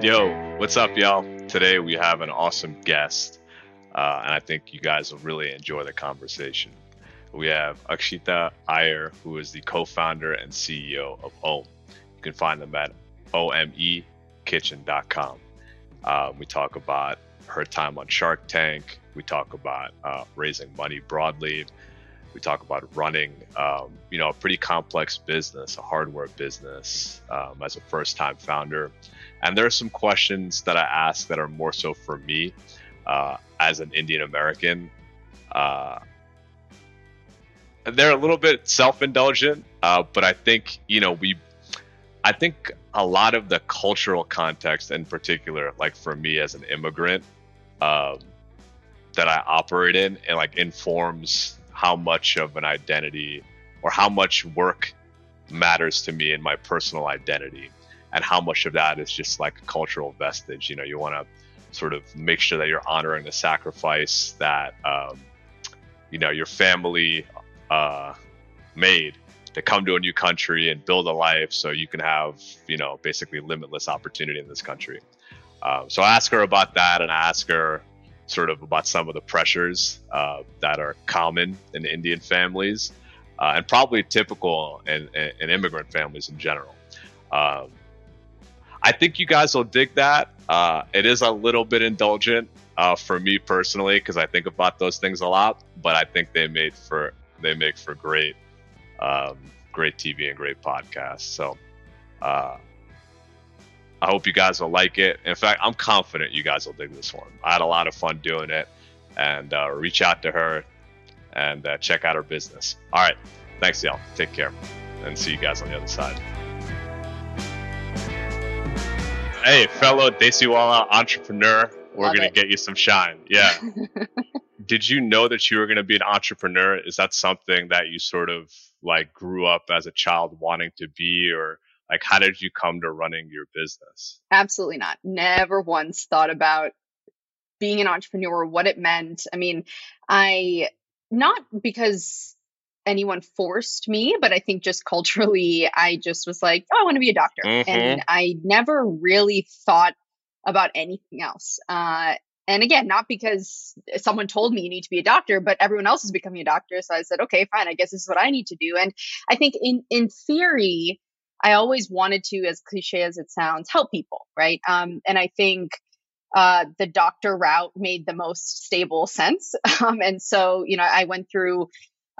Yo, what's up, y'all? Today we have an awesome guest, uh, and I think you guys will really enjoy the conversation. We have Akshita Iyer, who is the co founder and CEO of OME. You can find them at omekitchen.com. Uh, we talk about her time on Shark Tank, we talk about uh, raising money broadly. We talk about running, um, you know, a pretty complex business, a hardware business, um, as a first-time founder. And there are some questions that I ask that are more so for me uh, as an Indian American. Uh, they're a little bit self-indulgent, uh, but I think you know we. I think a lot of the cultural context, in particular, like for me as an immigrant, um, that I operate in, and like informs how much of an identity or how much work matters to me in my personal identity and how much of that is just like a cultural vestige. You know, you want to sort of make sure that you're honoring the sacrifice that um, you know your family uh, made to come to a new country and build a life, so you can have you know basically limitless opportunity in this country. Um, so I ask her about that, and I ask her sort of about some of the pressures uh, that are common in Indian families uh, and probably typical in, in, immigrant families in general. Um, I think you guys will dig that. Uh, it is a little bit indulgent uh, for me personally because I think about those things a lot, but I think they made for they make for great, um, great TV and great podcasts. So. Uh, I hope you guys will like it. In fact, I'm confident you guys will dig this one. I had a lot of fun doing it, and uh, reach out to her and uh, check out her business. All right, thanks, y'all. Take care, and see you guys on the other side. Hey, fellow Desiwala entrepreneur, we're Love gonna it. get you some shine. Yeah. Did you know that you were gonna be an entrepreneur? Is that something that you sort of like grew up as a child wanting to be, or like how did you come to running your business absolutely not never once thought about being an entrepreneur what it meant i mean i not because anyone forced me but i think just culturally i just was like oh i want to be a doctor mm-hmm. and i never really thought about anything else uh, and again not because someone told me you need to be a doctor but everyone else is becoming a doctor so i said okay fine i guess this is what i need to do and i think in in theory I always wanted to, as cliche as it sounds, help people, right? Um, and I think uh, the doctor route made the most stable sense. Um, and so, you know, I went through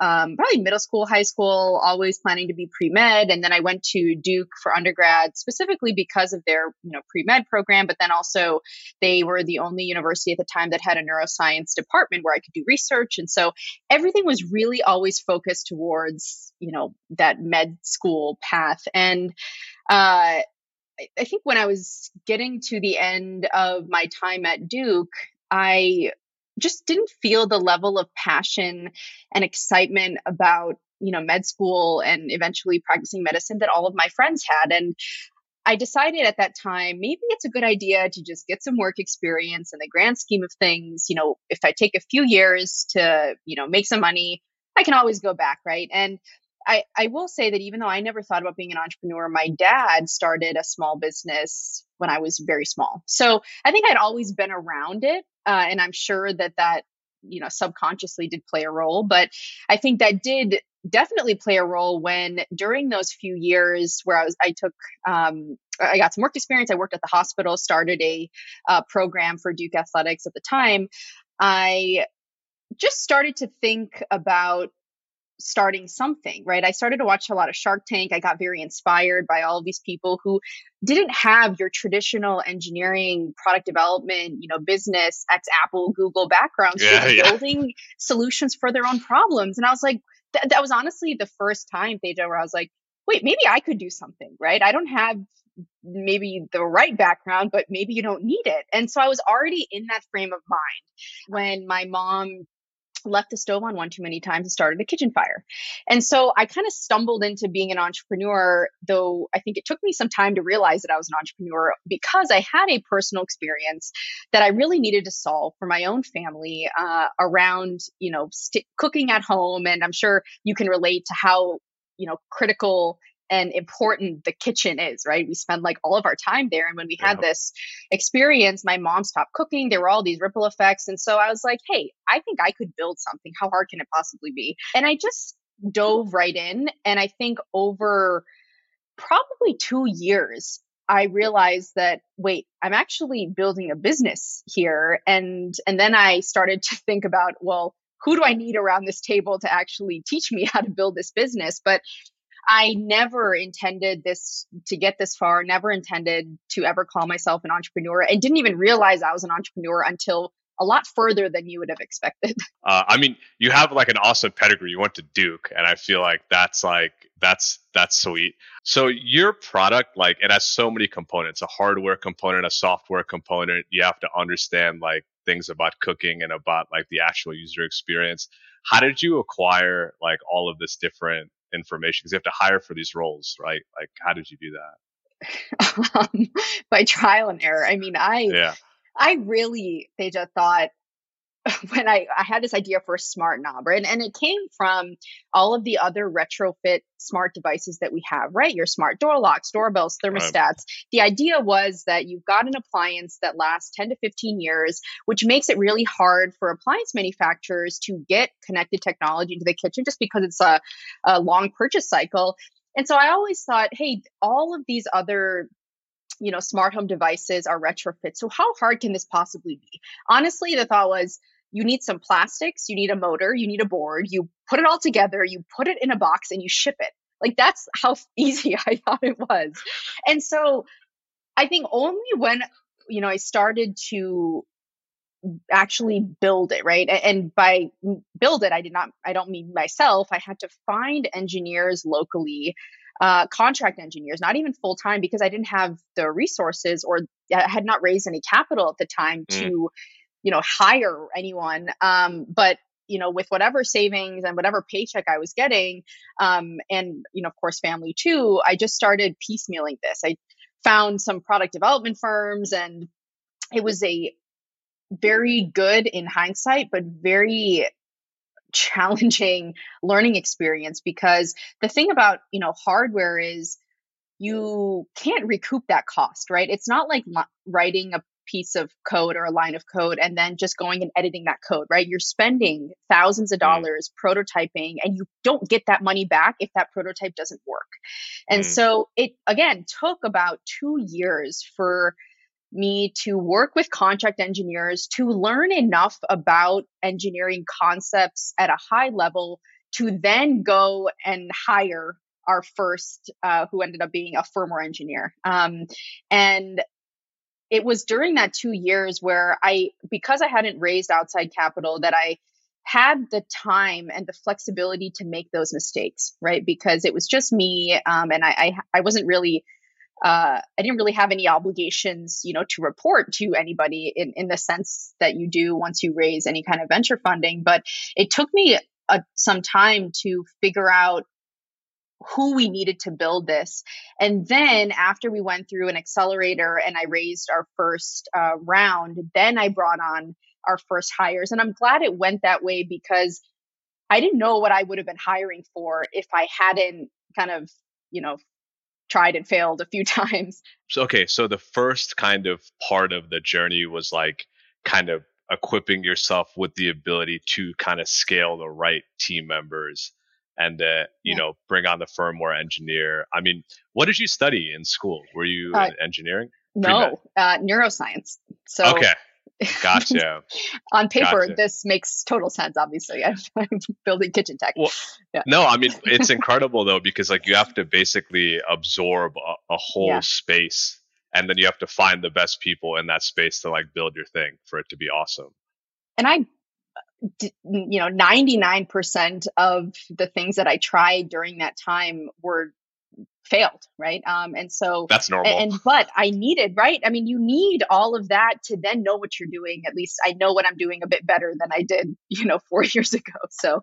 um, probably middle school, high school, always planning to be pre med. And then I went to Duke for undergrad specifically because of their, you know, pre med program. But then also they were the only university at the time that had a neuroscience department where I could do research. And so everything was really always focused towards, you know, that med school path. And, uh, I think when I was getting to the end of my time at Duke, I just didn't feel the level of passion and excitement about you know med school and eventually practicing medicine that all of my friends had and I decided at that time maybe it's a good idea to just get some work experience in the grand scheme of things. You know, if I take a few years to, you know, make some money, I can always go back, right? And I, I will say that even though I never thought about being an entrepreneur, my dad started a small business when I was very small. So I think I'd always been around it. Uh, and I'm sure that that, you know, subconsciously did play a role. But I think that did definitely play a role when during those few years where I was, I took, um, I got some work experience. I worked at the hospital, started a uh, program for Duke Athletics at the time. I just started to think about starting something, right? I started to watch a lot of Shark Tank. I got very inspired by all of these people who didn't have your traditional engineering, product development, you know, business, ex Apple, Google backgrounds, yeah, yeah. building solutions for their own problems. And I was like, th- that was honestly the first time, Teja, where I was like, wait, maybe I could do something, right? I don't have maybe the right background, but maybe you don't need it. And so I was already in that frame of mind when my mom left the stove on one too many times and started a kitchen fire. And so I kind of stumbled into being an entrepreneur, though I think it took me some time to realize that I was an entrepreneur because I had a personal experience that I really needed to solve for my own family uh, around, you know, st- cooking at home. And I'm sure you can relate to how, you know, critical and important the kitchen is, right? We spend like all of our time there. And when we had this experience, my mom stopped cooking. There were all these ripple effects. And so I was like, hey, I think I could build something. How hard can it possibly be? And I just dove right in. And I think over probably two years, I realized that wait, I'm actually building a business here and and then I started to think about well, who do I need around this table to actually teach me how to build this business? But I never intended this to get this far, never intended to ever call myself an entrepreneur and didn't even realize I was an entrepreneur until a lot further than you would have expected. Uh, I mean, you have like an awesome pedigree. You went to Duke, and I feel like that's like that's that's sweet. So your product, like, it has so many components: a hardware component, a software component. You have to understand like things about cooking and about like the actual user experience. How did you acquire like all of this different information? Because you have to hire for these roles, right? Like, how did you do that? um, by trial and error. I mean, I yeah. I really, they just thought when I, I had this idea for a smart knob, right? And it came from all of the other retrofit smart devices that we have, right? Your smart door locks, doorbells, thermostats. Right. The idea was that you've got an appliance that lasts 10 to 15 years, which makes it really hard for appliance manufacturers to get connected technology into the kitchen just because it's a, a long purchase cycle. And so I always thought, hey, all of these other you know, smart home devices are retrofit. So how hard can this possibly be? Honestly, the thought was you need some plastics, you need a motor, you need a board, you put it all together, you put it in a box and you ship it. Like that's how easy I thought it was. And so I think only when, you know, I started to actually build it right and by build it i did not i don't mean myself i had to find engineers locally uh, contract engineers, not even full time, because I didn't have the resources or I had not raised any capital at the time mm. to, you know, hire anyone. Um, but you know, with whatever savings and whatever paycheck I was getting, um, and you know, of course, family too, I just started piecemealing this. I found some product development firms, and it was a very good in hindsight, but very challenging learning experience because the thing about you know hardware is you can't recoup that cost right it's not like writing a piece of code or a line of code and then just going and editing that code right you're spending thousands of mm. dollars mm. prototyping and you don't get that money back if that prototype doesn't work and mm. so it again took about 2 years for me to work with contract engineers to learn enough about engineering concepts at a high level to then go and hire our first, uh, who ended up being a firmware engineer. Um, and it was during that two years where I, because I hadn't raised outside capital, that I had the time and the flexibility to make those mistakes, right? Because it was just me, um, and I, I, I wasn't really uh, I didn't really have any obligations, you know, to report to anybody in, in the sense that you do once you raise any kind of venture funding. But it took me a, some time to figure out who we needed to build this. And then after we went through an accelerator and I raised our first uh, round, then I brought on our first hires. And I'm glad it went that way because I didn't know what I would have been hiring for if I hadn't kind of, you know, tried and failed a few times. So, okay, so the first kind of part of the journey was like kind of equipping yourself with the ability to kind of scale the right team members and uh, you yeah. know bring on the firmware engineer. I mean, what did you study in school? Were you uh, engineering? No, uh, neuroscience. So okay, Gotcha. On paper, gotcha. this makes total sense. Obviously, I'm building kitchen tech. Well, yeah. no, I mean it's incredible though because like you have to basically absorb a, a whole yeah. space, and then you have to find the best people in that space to like build your thing for it to be awesome. And I you know 99% of the things that i tried during that time were failed right? Um and so that's normal. and, and, but i needed right? I mean you need all of that to then know what you're doing. At least i know what i'm doing a bit better than i did you know four years ago. So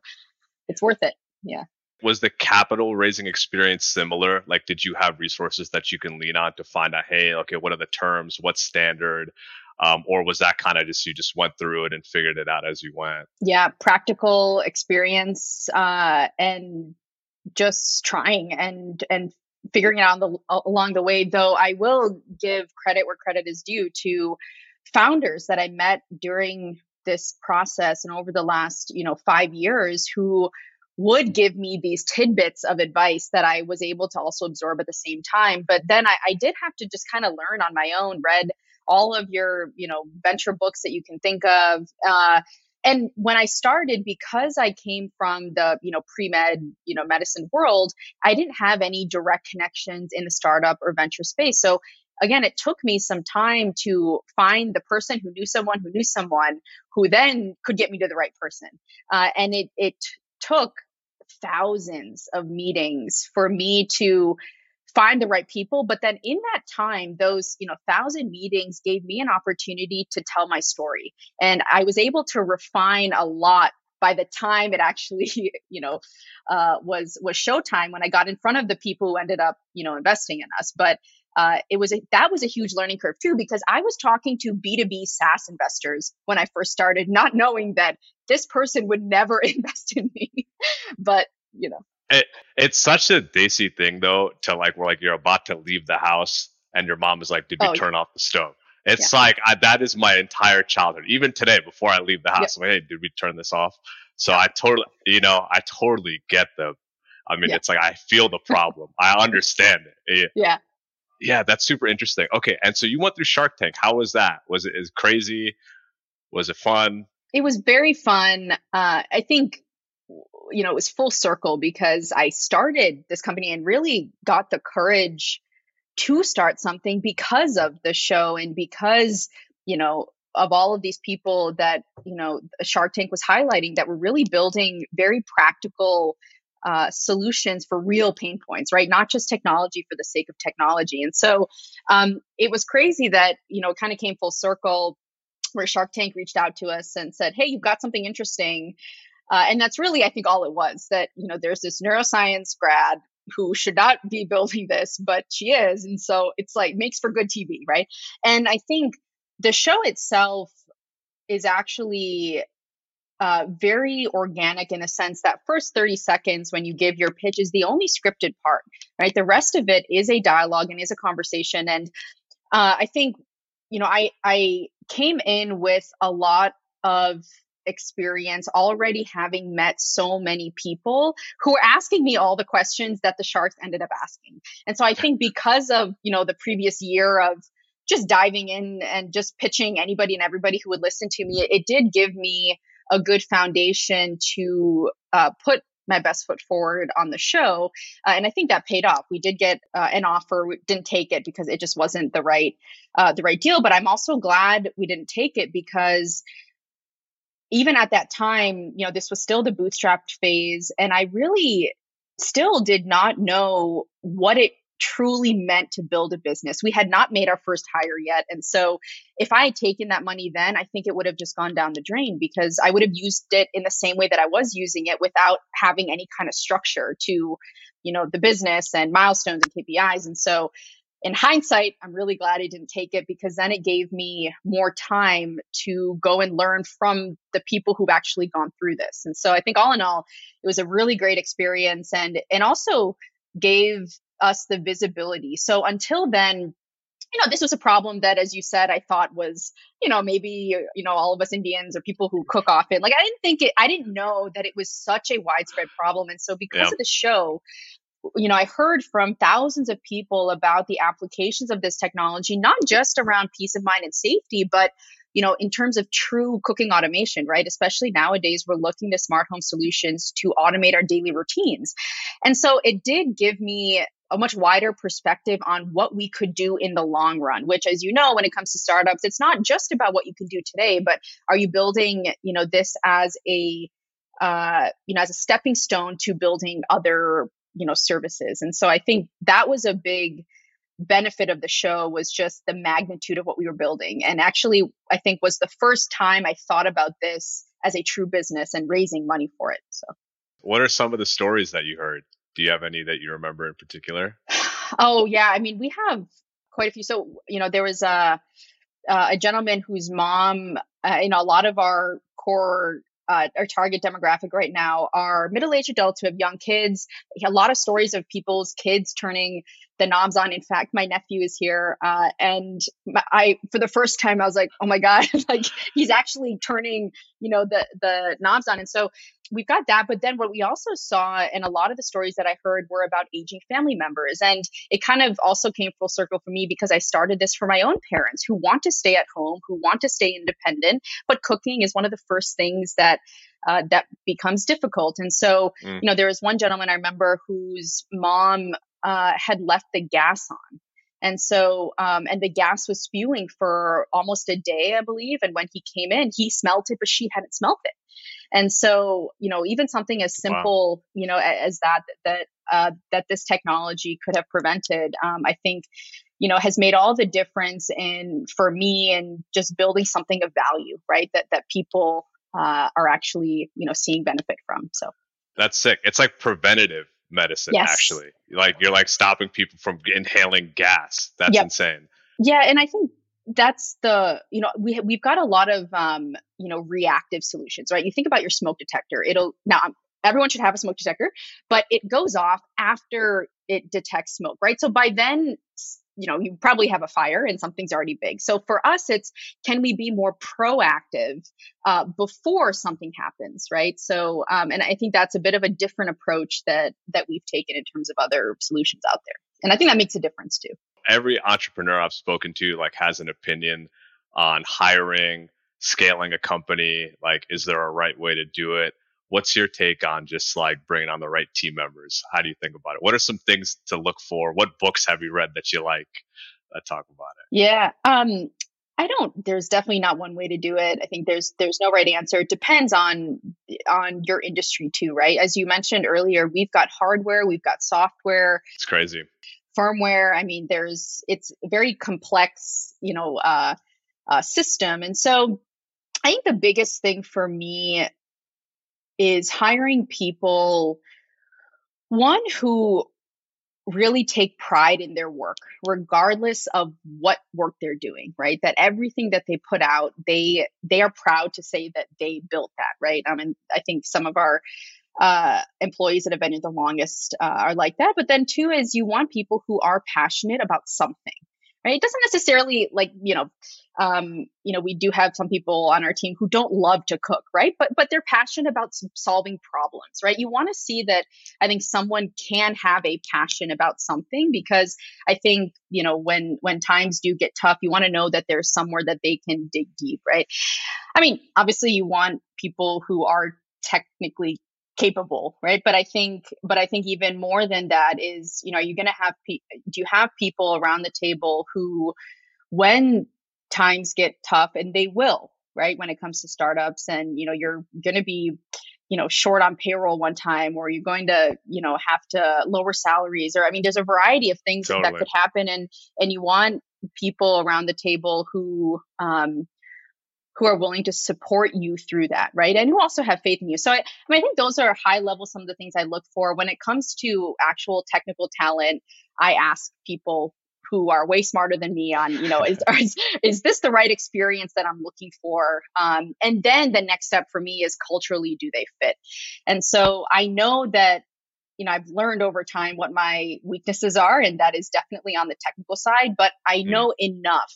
it's worth it. Yeah. Was the capital raising experience similar? Like did you have resources that you can lean on to find out hey okay what are the terms? What's standard um, or was that kind of just you just went through it and figured it out as you went yeah practical experience uh, and just trying and and figuring it out the, along the way. Though I will give credit where credit is due to founders that I met during this process and over the last you know five years who would give me these tidbits of advice that I was able to also absorb at the same time. But then I, I did have to just kind of learn on my own, read all of your, you know, venture books that you can think of. Uh, and when I started, because I came from the, you know, pre-med, you know, medicine world, I didn't have any direct connections in the startup or venture space. So again, it took me some time to find the person who knew someone who knew someone who then could get me to the right person. Uh, and it, it took thousands of meetings for me to find the right people. But then in that time those you know thousand meetings gave me an opportunity to tell my story. And i was able to refine a lot by the time it actually you know uh, was was showtime when i got in front of the people who ended up you know investing in us. But uh, it was a, that was a huge learning curve too because I was talking to B2B SaaS investors when I first started, not knowing that this person would never invest in me. but you know, it, it's such a desi thing though to like where like you're about to leave the house and your mom is like, "Did you oh, turn yeah. off the stove?" It's yeah. like I, that is my entire childhood. Even today, before I leave the house, yeah. I'm like, "Hey, did we turn this off?" So I totally, you know, I totally get the. I mean, it's like I feel the problem. I understand it. Yeah. Yeah, that's super interesting. Okay, and so you went through Shark Tank. How was that? Was it is crazy? Was it fun? It was very fun. Uh, I think you know, it was full circle because I started this company and really got the courage to start something because of the show and because, you know, of all of these people that, you know, Shark Tank was highlighting that were really building very practical uh, solutions for real pain points, right? Not just technology for the sake of technology. And so um, it was crazy that, you know, it kind of came full circle where Shark Tank reached out to us and said, Hey, you've got something interesting. Uh, and that's really, I think, all it was that, you know, there's this neuroscience grad who should not be building this, but she is. And so it's like makes for good TV, right? And I think the show itself is actually uh, very organic in a sense that first 30 seconds when you give your pitch is the only scripted part, right? The rest of it is a dialogue and is a conversation. And uh, I think, you know, I, I came in with a lot of experience already having met so many people who were asking me all the questions that the sharks ended up asking. And so I think because of, you know, the previous year of just diving in and just pitching anybody and everybody who would listen to me, it did give me a good foundation to uh, put my best foot forward on the show. Uh, and i think that paid off. We did get uh, an offer. We didn't take it because it just wasn't the right uh, the right deal. But i'm also glad we didn't take it because even at that time, you know, this was still the bootstrapped phase. And I really still did not know what it truly meant to build a business. We had not made our first hire yet. And so if I had taken that money then, I think it would have just gone down the drain because I would have used it in the same way that I was using it without having any kind of structure to, you know, the business and milestones and KPIs. And so in hindsight, I'm really glad I didn't take it because then it gave me more time to go and learn from the people who've actually gone through this. And so I think all in all, it was a really great experience and and also gave us the visibility. So until then, you know, this was a problem that, as you said, I thought was, you know, maybe, you know, all of us Indians or people who cook often. Like, I didn't think it, I didn't know that it was such a widespread problem. And so, because yeah. of the show, you know, I heard from thousands of people about the applications of this technology, not just around peace of mind and safety, but you know, in terms of true cooking automation, right? Especially nowadays, we're looking to smart home solutions to automate our daily routines. And so it did give me a much wider perspective on what we could do in the long run which as you know when it comes to startups it's not just about what you can do today but are you building you know this as a uh, you know as a stepping stone to building other you know services. And so i think that was a big benefit of the show was just the magnitude of what we were building. And actually i think was the first time i thought about this as a true business and raising money for it so. What are some of the stories that you heard? Do you have any that you remember in particular? Oh yeah i mean we have quite a few. So you know there was a a gentleman whose mom uh, you know a lot of our core uh, our target demographic right now are middle-aged adults who have young kids. A lot of stories of people's kids turning the knobs on. In fact, my nephew is here, uh, and I, for the first time, I was like, "Oh my god!" like he's actually turning, you know, the the knobs on. And so we've got that. But then what we also saw, and a lot of the stories that I heard were about aging family members, and it kind of also came full circle for me because I started this for my own parents who want to stay at home, who want to stay independent, but cooking is one of the first things that uh, that becomes difficult. And so, mm. you know, there was one gentleman I remember whose mom uh, had left the gas on. And so, um, and the gas was spewing for almost a day, I believe. And when he came in, he smelled it, but she hadn't smelled it. And so, you know, even something as simple, wow. you know, as that, that, uh, that this technology could have prevented, um, I think, you know, has made all the difference in, for me, and just building something of value, right? That, that people, uh, are actually, you know, seeing benefit from. So that's sick. It's like preventative medicine yes. actually. Like you're like stopping people from inhaling gas. That's yep. insane. Yeah and i think that's the you know we we've got a lot of um you know reactive solutions right? You think about your smoke detector. It'll now everyone should have a smoke detector but it goes off after it detects smoke right? So by then you know you probably have a fire and something's already big. So for us it's can we be more proactive uh, before something happens right? So um, and i think that's a bit of a different approach that that we've taken in terms of other solutions out there. And i think that makes a difference too. Every entrepreneur i've spoken to like has an opinion on hiring scaling a company like is there a right way to do it what's your take on just like bringing on the right team members? How do you think about it? What are some things to look for? What books have you read that you like that talk about it? Yeah. Um, I don't there's definitely not one way to do it. I think there's there's no right answer. It depends on on your industry too, right? As you mentioned earlier, we've got hardware, we've got software. It's crazy. Firmware, I mean there's it's a very complex, you know, uh, uh system. And so I think the biggest thing for me is hiring people, one who really take pride in their work regardless of what work they're doing right? That everything that they put out they they are proud to say that they built that right? I mean i think some of our uh, employees that have been in the longest uh, are like that. But then two is you want people who are passionate about something right? It doesn't necessarily like, you know, um, you know, we do have some people on our team who don't love to cook, right? But but they're passionate about solving problems, right? You want to see that I think someone can have a passion about something because I think, you know, when when times do get tough, you want to know that there's somewhere that they can dig deep, right? I mean, obviously you want people who are technically capable right but i think but i think even more than that is you know you're going to have pe- do you have people around the table who when times get tough and they will right when it comes to startups and you know you're going to be you know short on payroll one time or you're going to you know have to lower salaries or i mean there's a variety of things totally. that could happen and and you want people around the table who um who are willing to support you through that, right? And who also have faith in you. So I, I, mean, I think those are high level some of the things I look for when it comes to actual technical talent. I ask people who are way smarter than me on, you know, is is, is this the right experience that I'm looking for? Um, and then the next step for me is culturally, do they fit? And so I know that you know i've learned over time what my weaknesses are and that is definitely on the technical side but i mm. know mm. enough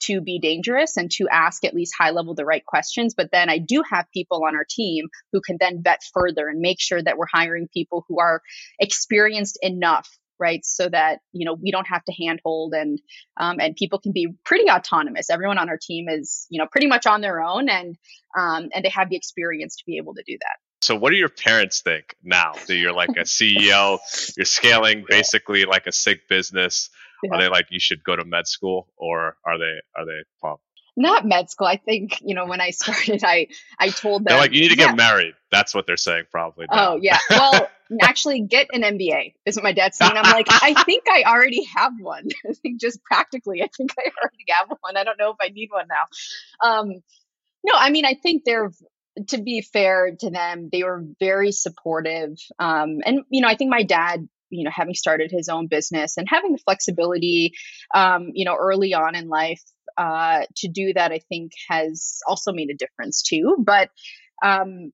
to be dangerous and to ask at least high level the right questions. But then I do have people on our team who can then vet further and make sure that we're hiring people who are experienced enough right? So that you know we don't have to handhold and um, and people can be pretty autonomous. Everyone on our team is you know pretty much on their own and um, and they have the experience to be able to do that. So what do your parents think now that you're like a ceo you're scaling basically like a sick business yeah. Are they like you should go to med school, or are they are they pumped? Not med school. I think you know when I started, I I told them they're like you need to get yeah. married. That's what they're saying probably. Now. Oh yeah. Well, actually, get an MBA is what my dad's saying. I'm like, I think I already have one. I think just practically, I think I already have one. I don't know if I need one now. Um, no, I mean, I think they're to be fair to them, they were very supportive. Um, and you know, I think my dad you know having started his own business and having the flexibility um, you know early on in life uh, to do that i think has also made a difference too but um,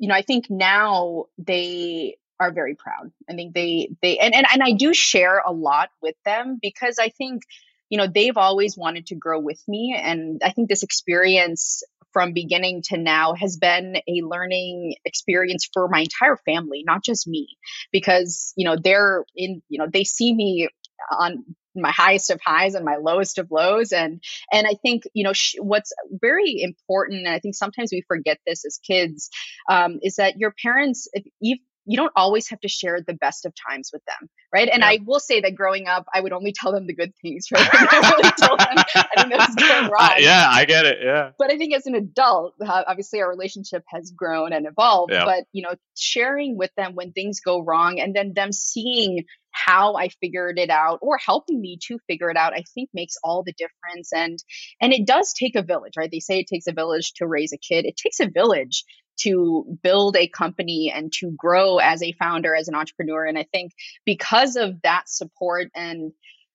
you know, I think now they are very proud. I think they they and, and and I do share a lot with them because I think you know they've always wanted to grow with me and I think this experience from beginning to now has been a learning experience for my entire family, not just me, because you know they're in you know they see me on my highest of highs and my lowest of lows and and i think you know sh- what's very important and i think sometimes we forget this as kids um, is that your parents if, if you don't always have to share the best of times with them, right? And yeah. I will say that growing up, I would only tell them the good things, right? I really told them I think going wrong. Uh, yeah, I get it. Yeah. But I think as an adult, uh, obviously our relationship has grown and evolved. Yeah. But you know, sharing with them when things go wrong, and then them seeing how I figured it out or helping me to figure it out, I think makes all the difference. And and it does take a village, right? They say it takes a village to raise a kid. It takes a village to build a company and to grow as a founder, as an entrepreneur. And I think because of that support and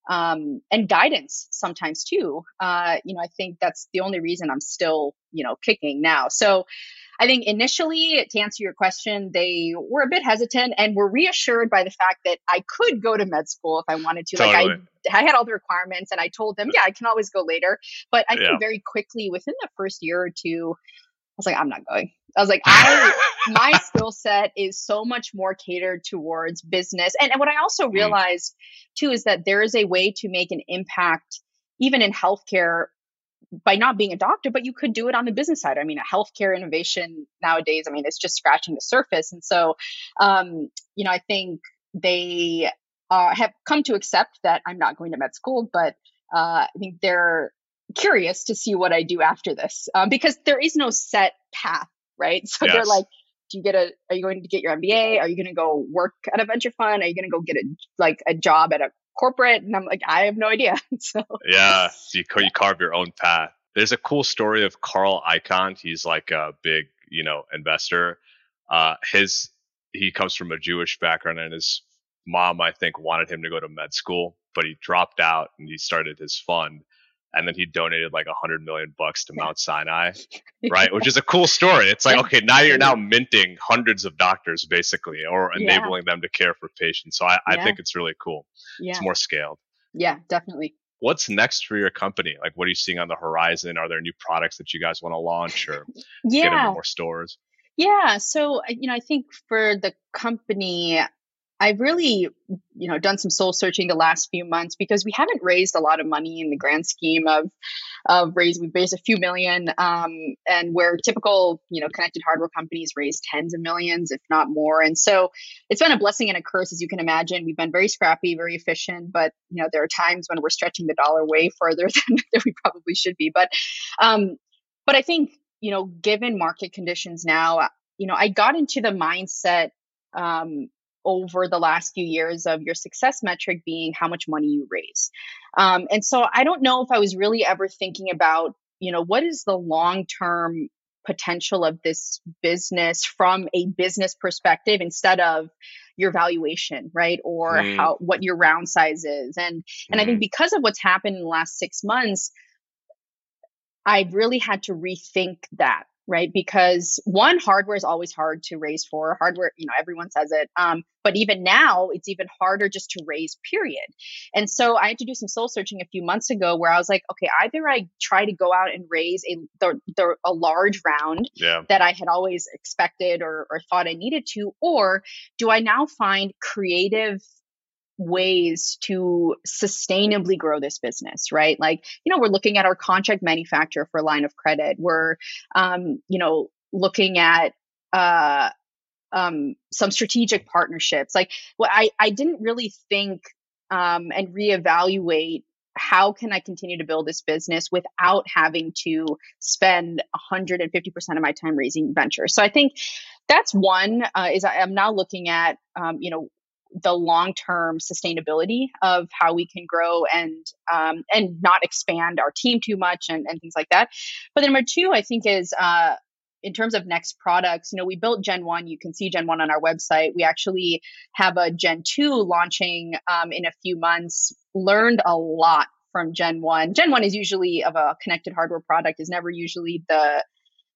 um, and guidance sometimes too, uh, you know, I think that's the only reason I'm still, you know, kicking now. So I think initially, to answer your question, they were a bit hesitant and were reassured by the fact that I could go to med school if I wanted to. Totally. Like I, I had all the requirements, and I told them, yeah, I can always go later. But I think yeah. very quickly, within the first year or two, I was like, I'm not going. I was like, I my skill set is so much more catered towards business. And, and what I also mm. realized too is that there is a way to make an impact even in healthcare by not being a doctor, but you could do it on the business side. I mean, a healthcare innovation nowadays, I mean, it's just scratching the surface. And so, um, you know, I think they uh, have come to accept that I'm not going to med school, but uh, I think they're curious to see what I do after this um, because there is no set path, right? So yes. they're like, do you get a, are you going to get your MBA? Are you going to go work at a venture fund? Are you going to go get a, like a job at a corporate? And I'm like, I have no idea. so yeah, you, you carve your own path. There's a cool story of Carl Icahn. He's like a big, you know, investor. Uh, his, he comes from a Jewish background and his mom, I think, wanted him to go to med school, but he dropped out and he started his fund and then he donated like a hundred million bucks to Mount Sinai, right? Which is a cool story. It's like, okay, now you're now minting hundreds of doctors basically, or enabling yeah. them to care for patients. So I, I think it's really cool. Yeah. It's more scaled. Yeah, definitely. What's next for your company? Like, what are you seeing on the horizon? Are there new products that you guys want to launch or yeah. get into more stores? Yeah. So, uh, you know, I think for the company, I've really, you know, done some soul searching the last few months because we haven't raised a lot of money in the grand scheme of of raise. We've raised a few million, um, and where typical, you know, connected hardware companies raise tens of millions, if not more. And so it's been a blessing and a curse, as you can imagine. We've been very scrappy, very efficient, but you know, there are times when we're stretching the dollar way further than, than we probably should be. But, um, but I think you know, given market conditions now, you know, I got into the mindset um, over the last few years of your success metric being how much money you raise. Um, and so I don't know if I was really ever thinking about, you know, what is the long term potential of this business from a business perspective instead of your valuation right or mm. how what your round size is and and mm. i think mm. because of what's happened in the last 6 months i've really had to rethink that right? Because one, hardware is always hard to raise for. Hardware, you know, everyone says it. Um, but even now, it's even harder just to raise, period. And so I had to do some soul searching a few months ago where I was like, okay, either I try to go out and raise a the, the, a large round yeah. that I had always expected or, or thought I needed to, or do I now find creative ways to sustainably grow this business, right? Like, you know, we're looking at our contract manufacturer for line of credit. We're, um, you know, looking at, uh, um, some strategic partnerships. Like, well, I, I didn't really think um, and reevaluate how can I continue to build this business without having to spend 150% of my time raising ventures. So I think that's one uh, is I, am now looking at, um, you know, the long term sustainability of how we can grow and um, and not expand our team too much and, and things like that. But then number two, I think is uh, in terms of next products, you know, we built Gen 1. You can see Gen 1 on our website. We actually have a Gen 2 launching um, in a few months. Learned a lot from Gen 1. Gen 1 is usually of a connected hardware product, is never usually the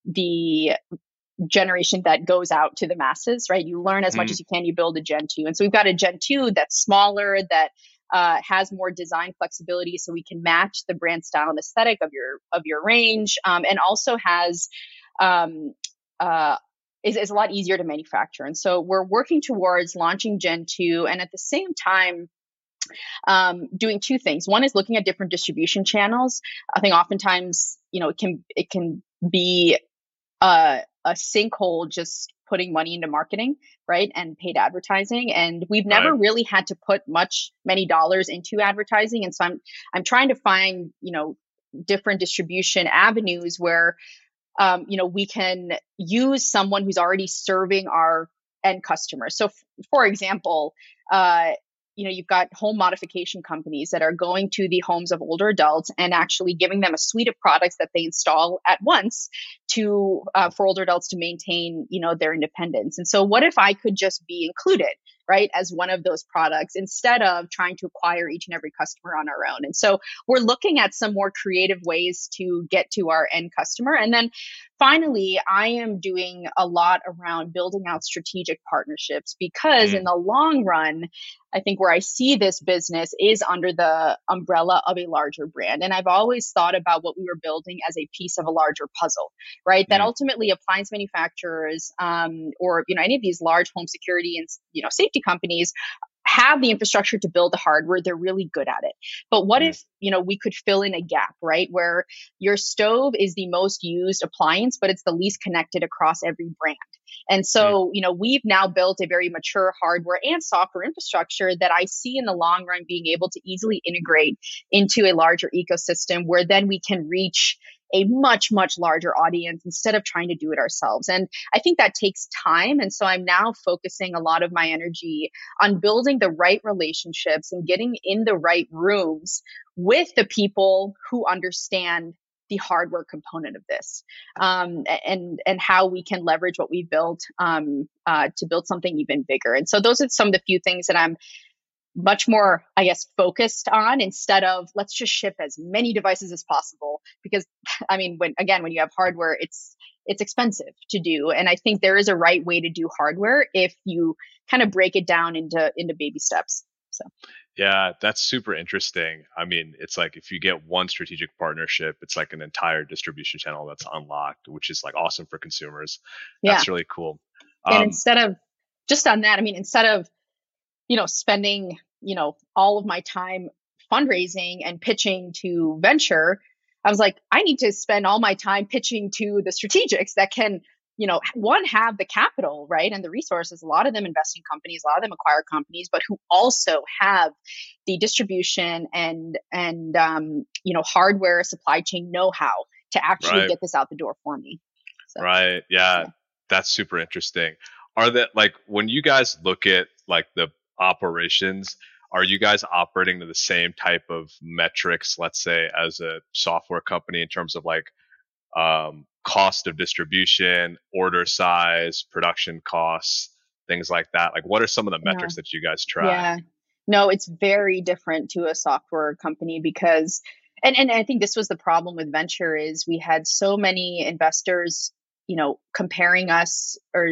the generation that goes out to the masses, right? You learn as mm. much as you can, you build a Gen 2. And so we've got a Gen 2 that's smaller, that uh, has more design flexibility so we can match the brand style and aesthetic of your of your range um, and also has um, uh, is, is a lot easier to manufacture and so we're working towards launching gen 2 and at the same time um, doing two things one is looking at different distribution channels i think oftentimes you know it can it can be a, a sinkhole just putting money into marketing, right? And paid advertising. And we've never right. really had to put much, many dollars into advertising. And so I'm, I'm trying to find, you know, different distribution avenues where, um, you know, we can use someone who's already serving our end customers. So, f- for example, uh, you know you've got home modification companies that are going to the homes of older adults and actually giving them a suite of products that they install at once to uh, for older adults to maintain you know their independence. And so what if i could just be included right, as one of those products instead of trying to acquire each and every customer on our own. And so we're looking at some more creative ways to get to our end customer. And then finally, I am doing a lot around building out strategic partnerships because mm. in the long run, I think where I see this business is under the umbrella of a larger brand. And I've always thought about what we were building as a piece of a larger puzzle, right? That mm. ultimately appliance manufacturers um, or, you know, any of these large home security and, you know, safety companies have the infrastructure to build the hardware they're really good at it but what mm. if you know we could fill in a gap right where your stove is the most used appliance but it's the least connected across every brand and so mm. you know we've now built a very mature hardware and software infrastructure that i see in the long run being able to easily integrate into a larger ecosystem where then we can reach a much, much larger audience instead of trying to do it ourselves. And I think that takes time. And so I'm now focusing a lot of my energy on building the right relationships and getting in the right rooms with the people who understand the hardware component of this um, and and how we can leverage what we built um, uh, to build something even bigger and so those are some of the few things that i'm much more, I guess, focused on instead of let's just ship as many devices as possible. Because I mean, when again, when you have hardware, it's it's expensive to do. And I think there is a right way to do hardware if you kind of break it down into into baby steps. So yeah, that's super interesting. I mean, it's like if you get one strategic partnership, it's like an entire distribution channel that's unlocked, which is like awesome for consumers. That's yeah. really cool. Um, and instead of just on that, I mean, instead of you know, spending, you know, all of my time fundraising and pitching to venture, I was like, I need to spend all my time pitching to the strategics that can, you know, one have the capital, right, and the resources. A lot of them invest in companies, a lot of them acquire companies, but who also have the distribution and and um, you know hardware supply chain know how to actually right. get this out the door for me. So, right. Yeah, yeah, that's super interesting. Are that like when you guys look at like the operations are you guys operating to the same type of metrics let's say as a software company in terms of like um, cost of distribution order size production costs things like that? Like what are some of the metrics yeah. that you guys track? Yeah. No it's very different to a software company because and, and i think this was the problem with venture is we had so many investors you know comparing us or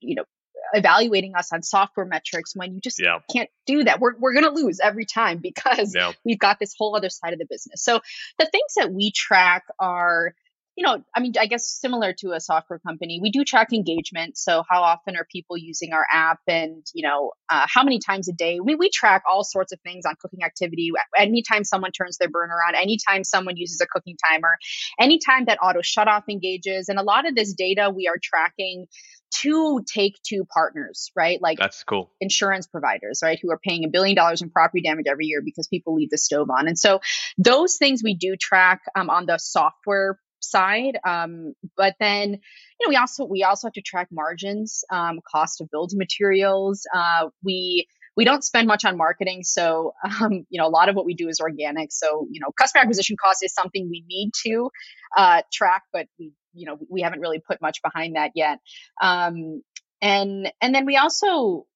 you know evaluating us on software metrics when you just yeah. can't do that. We're, we're going to lose every time because yeah. we've got this whole other side of the business. So the things that we track are, you know, I mean, I guess similar to a software company, we do track engagement. So how often are people using our app and, you know, uh, how many times a day? We, we track all sorts of things on cooking activity. Anytime someone turns their burner on, anytime someone uses a cooking timer, anytime that auto shut off engages. And a lot of this data we are tracking to take to partners, right? Like that's cool. Insurance providers, right? Who are paying a billion dollars in property damage every year because people leave the stove on. And so those things we do track um, on the software side. Um, but then, you know, we also we also have to track margins, um, cost of building materials. Uh, we we don't spend much on marketing, so um, you know a lot of what we do is organic. So you know, customer acquisition cost is something we need to uh, track, but we you know we haven't really put much behind that yet. Um, and and then we also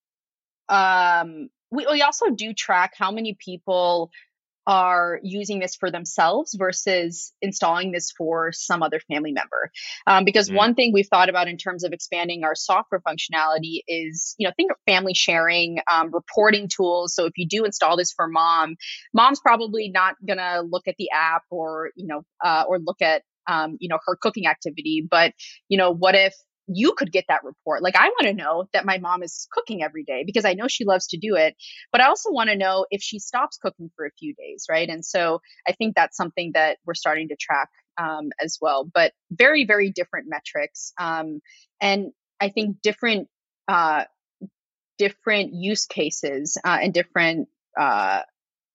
um, we, we also do track how many people are using this for themselves versus installing this for some other family member. Um, because mm. one thing we've thought about in terms of expanding our software functionality is, you know, think of family sharing, um, reporting tools. So if you do install this for mom, mom's probably not gonna look at the app or, you know, uh, or look at um, you know, her cooking activity. But, you know, what if you could get that report. Like, I want to know that my mom is cooking every day because I know she loves to do it. But I also want to know if she stops cooking for a few days, right? And so I think that's something that we're starting to track um, as well. But very, very different metrics. Um, and I think different, uh, different use cases uh, and different uh,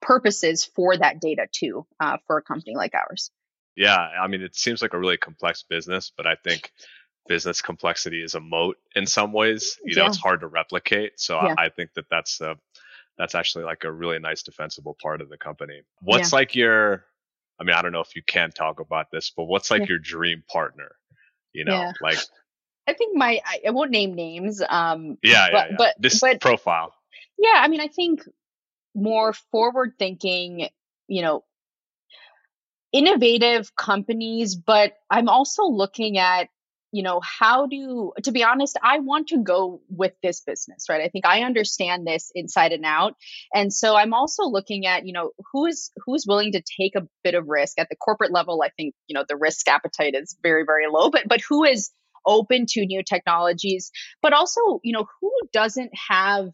purposes for that data too uh, for a company like ours. Yeah, I mean, it seems like a really complex business, but I think business complexity is a moat in some ways. You know, it's hard to replicate. So yeah. I, I, think that that's a, that's actually like a really nice defensible part of the company. What's yeah. like your, I mean, I don't know if you can talk about this, but what's like your dream partner? You know, like. I think my, I, I won't name names. Um, yeah, but, yeah, but this but, profile. Yeah, I mean, I think more forward thinking, you know, innovative companies, but I'm also looking at you know how do to be honest i want to go with this business right? I think i understand this inside and out. And so i'm also looking at you know who's who's willing to take a bit of risk. At the corporate level i think you know the risk appetite is very very low but but who is open to new technologies? But also you know who doesn't have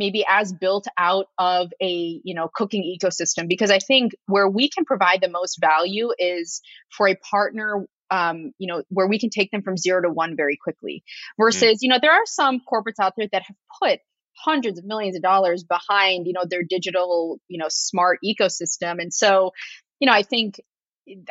maybe as built out of a you know cooking ecosystem because i think where we can provide the most value is for a partner um, you know where we can take them from zero to one very quickly versus mm. you know there are some corporates out there that have put hundreds of millions of dollars behind you know their digital you know smart ecosystem and so you know i think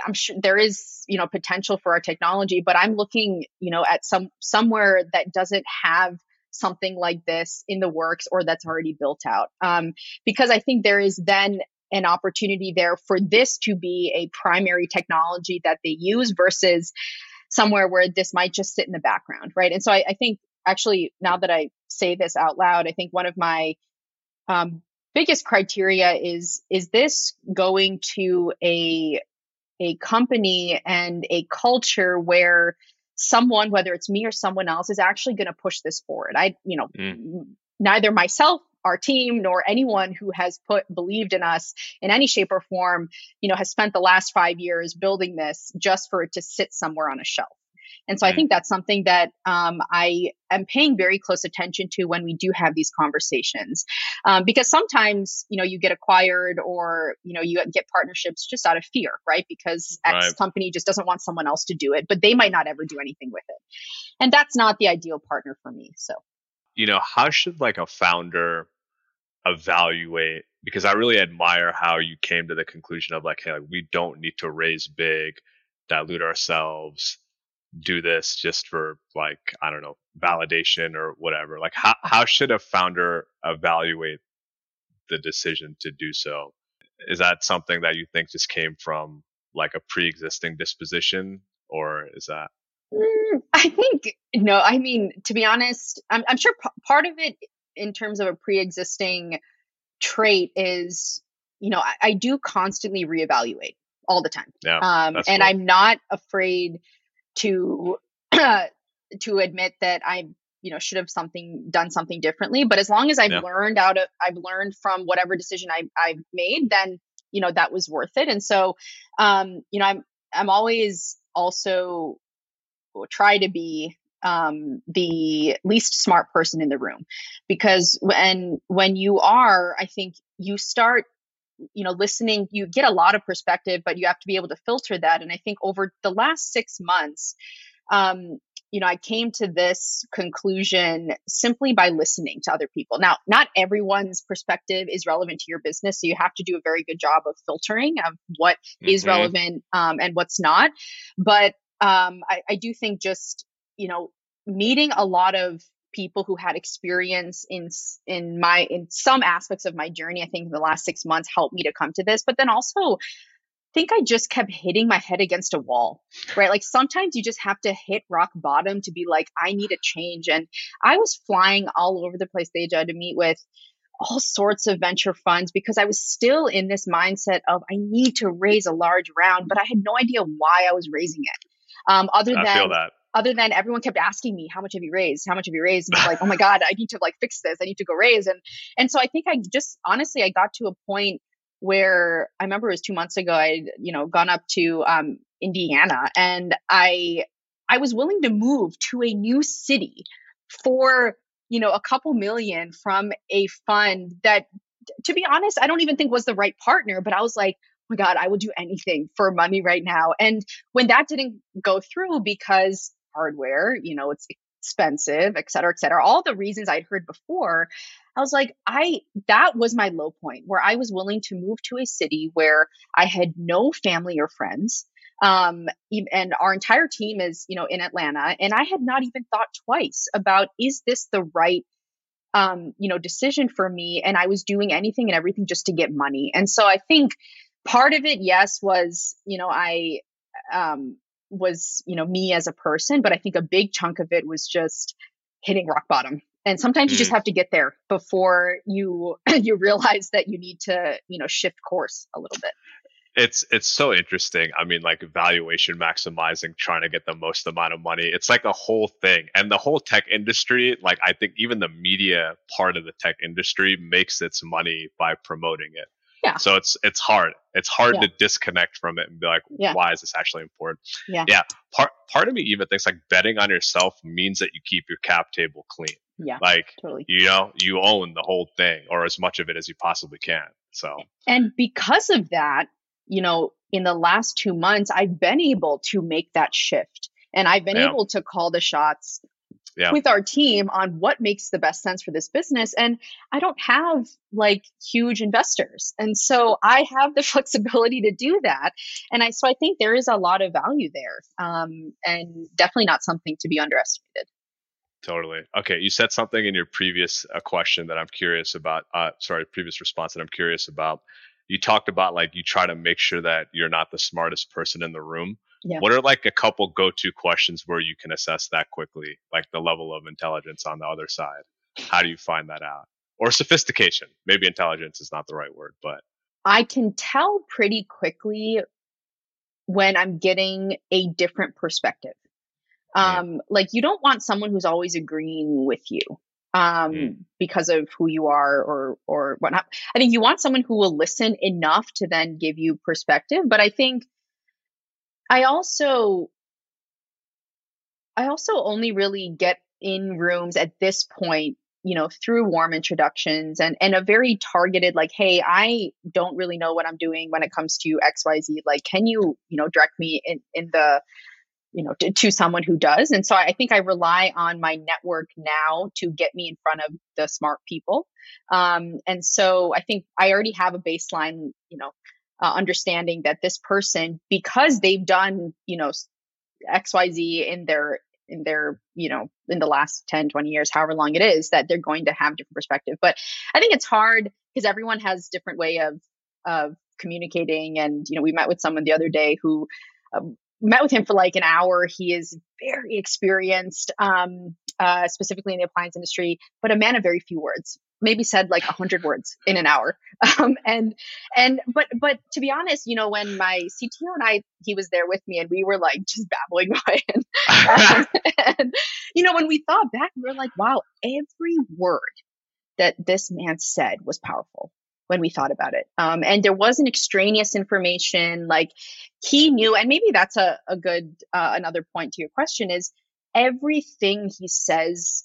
i'm sure there is you know potential for our technology but i'm looking you know at some somewhere that doesn't have something like this in the works or that's already built out. Um, because I think there is then an opportunity there for this to be a primary technology that they use versus somewhere where this might just sit in the background, right? And so I, I think actually, now that I say this out loud, I think one of my um, biggest criteria is is this going to a a company and a culture where someone, whether it's me or someone else, is actually going to push this forward. I, you know, mm. neither myself, our team, nor anyone who has put believed in us in any shape or form, you know, has spent the last five years building this just for it to sit somewhere on a shelf. And so I think that's something that um, I am paying very close attention to when we do have these conversations, um, because sometimes you know you get acquired or you know you get partnerships just out of fear, right? Because X right. company just doesn't want someone else to do it, but they might not ever do anything with it, and that's not the ideal partner for me. So, you know, how should like a founder evaluate? Because I really admire how you came to the conclusion of like, hey, like, we don't need to raise big, dilute ourselves do this just for like I don't know validation or whatever. Like how how should a founder evaluate the decision to do so? Is that something that you think just came from like a pre-existing disposition, or is that? Mm, I think no. I mean, to be honest, I'm, I'm sure p- part of it in terms of a pre-existing trait is you know I, I do constantly reevaluate all the time. Yeah, um, and cool. I'm not afraid to to admit that I you know should have something done something differently. But as long as I've yeah. learned out of I've learned from whatever decision I I've made then you know that was worth it. And so um you know I'm I'm always also try to be um, the least smart person in the room. Because when when you are i think you start you know listening you get a lot of perspective but you have to be able to filter that and i think over the last six months um, you know i came to this conclusion simply by listening to other people now not everyone's perspective is relevant to your business so you have to do a very good job of filtering of what mm-hmm. is relevant um, and what's not but um, I, I do think just you know meeting a lot of people who had experience in in my in some aspects of my journey i think in the last 6 months helped me to come to this but then also I think I just kept hitting my head against a wall, right? Like sometimes you just have to hit rock bottom to be like, I need a change. And I was flying all over the place, Teja, to meet with all sorts of venture funds because I was still in this mindset of I need to raise a large round, but I had no idea why I was raising it. Um, other I than that. Other than everyone kept asking me, how much have you raised? How much have you raised? And I like, oh my God, I need to like fix this. I need to go raise. And and so I think I just honestly I got to a point where I remember it was two months ago, I'd, you know, gone up to um, Indiana and I I was willing to move to a new city for, you know, a couple million from a fund that to be honest, I don't even think was the right partner, but I was like, oh my God, I will do anything for money right now. And when that didn't go through because hardware, you know, it's expensive, et cetera, et cetera, all the reasons I'd heard before, I was like, I, that was my low point where I was willing to move to a city where I had no family or friends. Um, and our entire team is, you know, in Atlanta. And I had not even thought twice about, is this the right um, you know, decision for me. And I was doing anything and everything just to get money. And so I think part of it, yes, was, you know, I um, was, you know, me as a person, but I think a big chunk of it was just hitting rock bottom. And sometimes you just mm. have to get there before you you realize that you need to you know shift course a little bit. It's it's so interesting. I mean like valuation maximizing trying to get the most amount of money. It's like a whole thing. And the whole tech industry like i think even the media part of the tech industry makes its money by promoting it yeah. So it's it's hard. It's hard yeah. to disconnect from it and be like, yeah. why is this actually important? Yeah. Yeah. Part part of me even thinks like betting on yourself means that you keep your cap table clean. Yeah. Like totally. you know, you own the whole thing or as much of it as you possibly can. So And because of that, you know, in the last two months, I've been able to make that shift. And I've been yeah. able to call the shots yeah. with our team on what makes the best sense for this business. And I don't have like huge investors. And so I have the flexibility to do that. And I, so I think there is a lot of value there um, and definitely not something to be underestimated. Totally. Okay. You said something in your previous uh, question that I'm curious about. Uh, sorry, previous response that I'm curious about. You talked about like you try to make sure that you're not the smartest person in the room. Yeah. What are like a couple go to questions where you can assess that quickly, like the level of intelligence on the other side? How do you find that out? Or sophistication? Maybe intelligence is not the right word, but I can tell pretty quickly when I'm getting a different perspective. Um, mm. like you don't want someone who's always agreeing with you um mm. because of who you are or or whatnot. I think you want someone who will listen enough to then give you perspective. But I think I also I also only really get in rooms at this point, you know, through warm introductions and and a very targeted like, hey, I don't really know what I'm doing when it comes to XYZ. Like, can you, you know, direct me in in the you know to, to someone who does and so i think i rely on my network now to get me in front of the smart people um, and so i think i already have a baseline you know uh, understanding that this person because they've done you know xyz in their in their you know in the last 10 20 years however long it is that they're going to have different perspective. But i think it's hard because everyone has different way of of communicating. And you know we met with someone the other day who um, met with him for like an hour. He is very experienced, um, uh, specifically in the appliance industry, but a man of very few words. Maybe said like a hundred words in an hour. Um, and and but but to be honest, you know, when my CTO and I, he was there with me, and we were like just babbling. And, um, and you know, when we thought back, we were like, wow, every word that this man said was powerful when we thought about it. Um, and there wasn't extraneous information like he knew, and maybe that's a, a good, uh, another point to your question is everything he says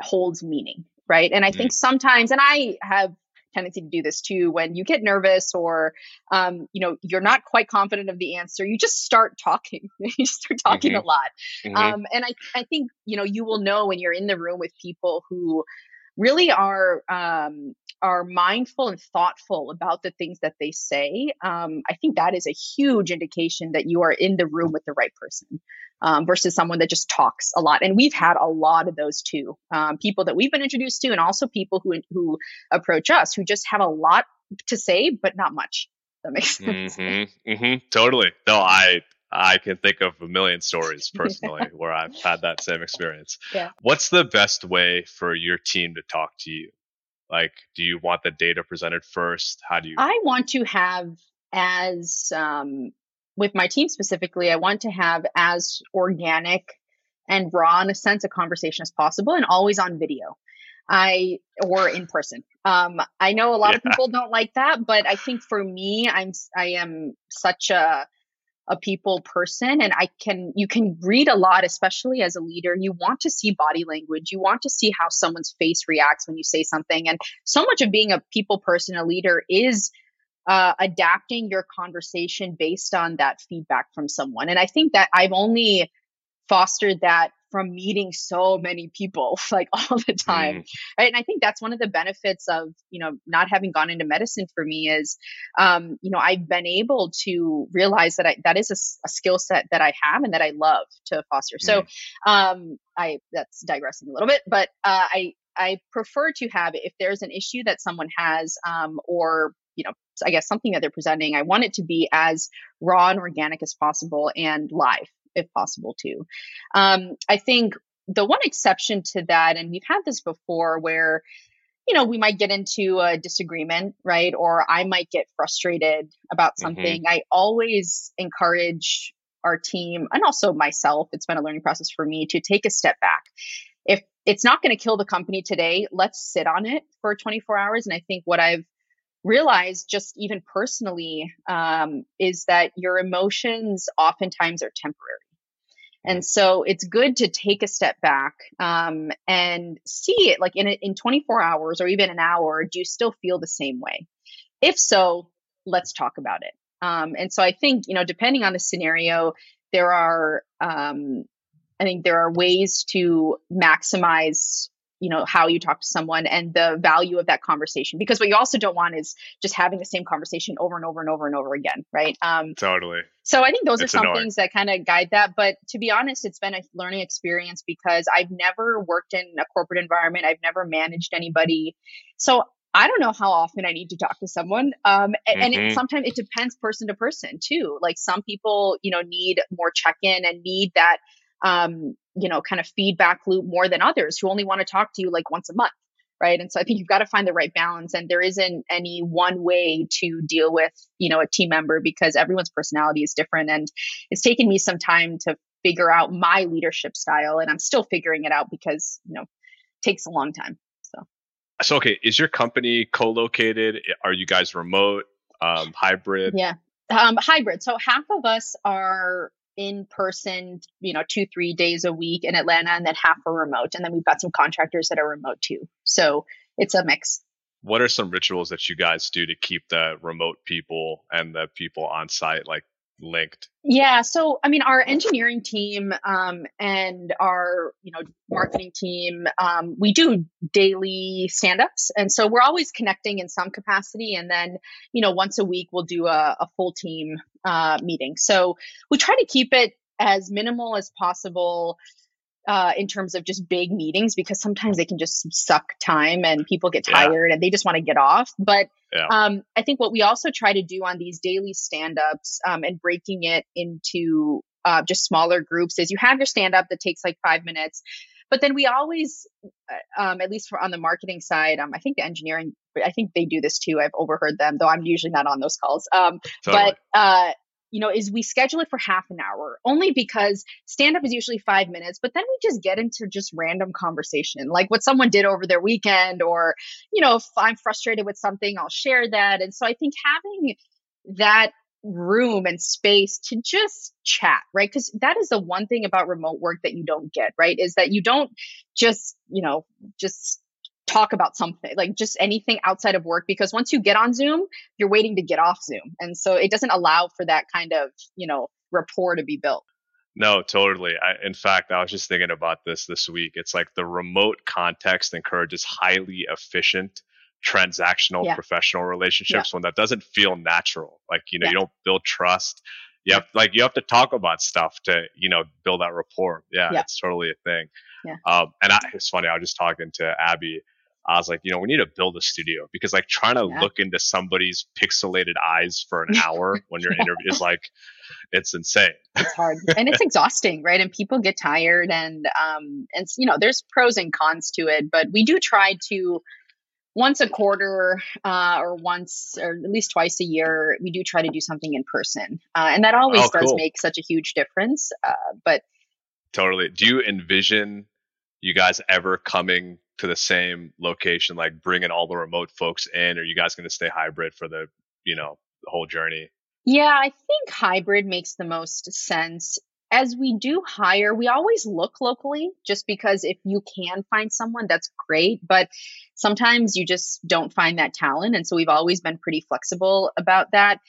holds meaning, right? And I think mm-hmm. sometimes, and I have tendency to do this too when you get nervous or um, you know you're not quite confident of the answer you just start talking you start talking mm-hmm. a lot mm-hmm. um, and I, I think you know you will know when you're in the room with people who really are um, are mindful and thoughtful about the things that they say, um, I think that is a huge indication that you are in the room with the right person um, versus someone that just talks a lot. And we've had a lot of those too. Um, people that we've been introduced to, and also people who who approach us who just have a lot to say but not much. That makes sense. Mm-hmm, mm-hmm, totally. No, I I can think of a million stories personally where I've had that same experience. Yeah. What's the best way for your team to talk to you? Like, do you want the data presented first? How do you? I want to have as um, with my team specifically, I want to have as organic and raw in a sense a conversation as possible and always on video. I or in person. Um, I know a lot yeah. of people don't like that, but I think for me, I'm I am such a a people person and I can you can read a lot especially as a leader. You want to see body language. You want to see how someone's face reacts when you say something. And so much of being a people person a leader is uh, adapting your conversation based on that feedback from someone. And I think that I've only fostered that from meeting so many people like all the time mm. right and i think that's one of the benefits of you know not having gone into medicine for me is um, you know i've been able to realize that I, that is a, a skill set that i have and that i love to foster mm. so um, i that's digressing a little bit but uh, i i prefer to have if there's an issue that someone has um, or you know i guess something that they're presenting i want it to be as raw and organic as possible and live if possible too. Um, I think the one exception to that, and we've had this before where, you know, we might get into a disagreement, right? Or I might get frustrated about mm-hmm. something. Mm-hmm. I always encourage our team and also myself, it's been a learning process for me to take a step back. If it's not going to kill the company today, let's sit on it for 24 hours. And I think what I've realize just even personally um, is that your emotions oftentimes are temporary. And so it's good to take a step back um, and see it like in, in 24 hours or even an hour do you still feel the same way? If so let's talk about it. Um, and so i think you know depending on the scenario there are um, i think there are ways to maximize you know how you talk to someone and the value of that conversation because what you also don't want is just having the same conversation over and over and over and over again right um totally so i think those it's are some annoying. things that kind of guide that but to be honest it's been a learning experience because i've never worked in a corporate environment i've never managed anybody so I don't know how often I need to talk to someone. Um, and, mm-hmm. it, sometimes it depends person to person too. Like some people, you know, need more check in and need that um, you know, kind of feedback loop more than others who only want to talk to you like once a month. Right. And so I think you've got to find the right balance. And there isn't any one way to deal with, you know, a team member because everyone's personality is different. And it's taken me some time to figure out my leadership style. And I'm still figuring it out because, you know, takes a long time. So, so okay. Is your company co located? Are you guys remote, um, hybrid? Yeah. Um, hybrid. So half of us are in person, you know, two, three days a week in Atlanta and then half are remote. And then we've got some contractors that are remote too. So it's a mix. What are some rituals that you guys do to keep the remote people and the people on site like linked? Yeah, so I mean, our engineering team um, and our you know marketing team, um, we do daily stand-ups, and so we're always connecting in some capacity. And then you know once a week we'll do a, a full team uh, meeting. So we try to keep it as minimal as possible. Uh, in terms of just big meetings, because sometimes they can just suck time and people get tired yeah. and they just want to get off. But yeah. Um, I think what we also try to do on these daily stand ups um, and breaking it into uh, just smaller groups is you have your stand up that takes like five minutes. But then we always, uh, um, at least for on the marketing side, um, I think the engineering, I think they do this too. I've overheard them, though I'm usually not on those calls. Um, totally. But uh, you know, is we schedule it for half an hour only because stand up is usually five minutes, but then we just get into just random conversation, like what someone did over their weekend, or, you know, if I'm frustrated with something, I'll share that. And so I think having that room and space to just chat, right? Because that is the one thing about remote work that you don't get, right? Is that you don't just, you know, just talk about something like just anything outside of work because once you get on zoom you're waiting to get off zoom. And so it doesn't allow for that kind of you know rapport to be built. No totally. I, in fact i was just thinking about this this week. It's like the remote context encourages highly efficient transactional yeah. professional relationships yeah. when that doesn't feel natural. Like you know yeah. you don't build trust. You have like you have to talk about stuff to you know build that rapport. Yeah, it's totally a thing. Yeah. Um, and I, it's funny i was just talking to abby I was like, you know, we need to build a studio because like trying to yeah. look into somebody's pixelated eyes for an hour when you're interview is like, it's insane. It's hard and it's exhausting, right? And people get tired and, um, and you know, there's pros and cons to it, but we do try to, once a quarter uh, or once or at least twice a year, we do try to do something in person. Uh, and that always oh, does make such a huge difference. Uh, but totally. Do you envision you guys ever coming to the same location, like bringing all the remote folks in? Or are you guys going to stay hybrid for the, you know, the whole journey? Yeah, I think hybrid makes the most sense as we do hire, we always look locally just because if you can find someone, that's great. But sometimes you just don't find that talent. And so we've always been pretty flexible about that.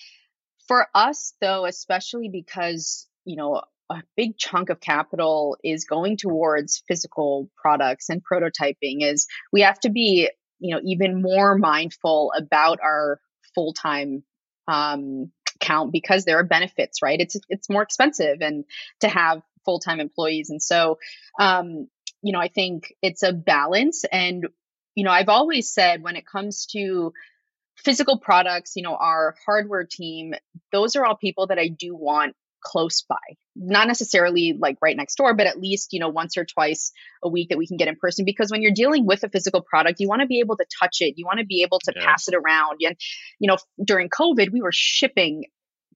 For us, though, especially because, you know, a big chunk of capital is going towards physical products and prototyping is we have to be, you know, even more mindful about our full-time um, count because there are benefits, right? It's it's more expensive and to have full time employees, and so um, you know I think it's a balance. And you know I've always said when it comes to physical products, you know our hardware team, those are all people that I do want close by not necessarily like right next door but at least you know once or twice a week that we can get in person because when you're dealing with a physical product you want to be able to touch it you want to be able to yeah. pass it around and you know during covid we were shipping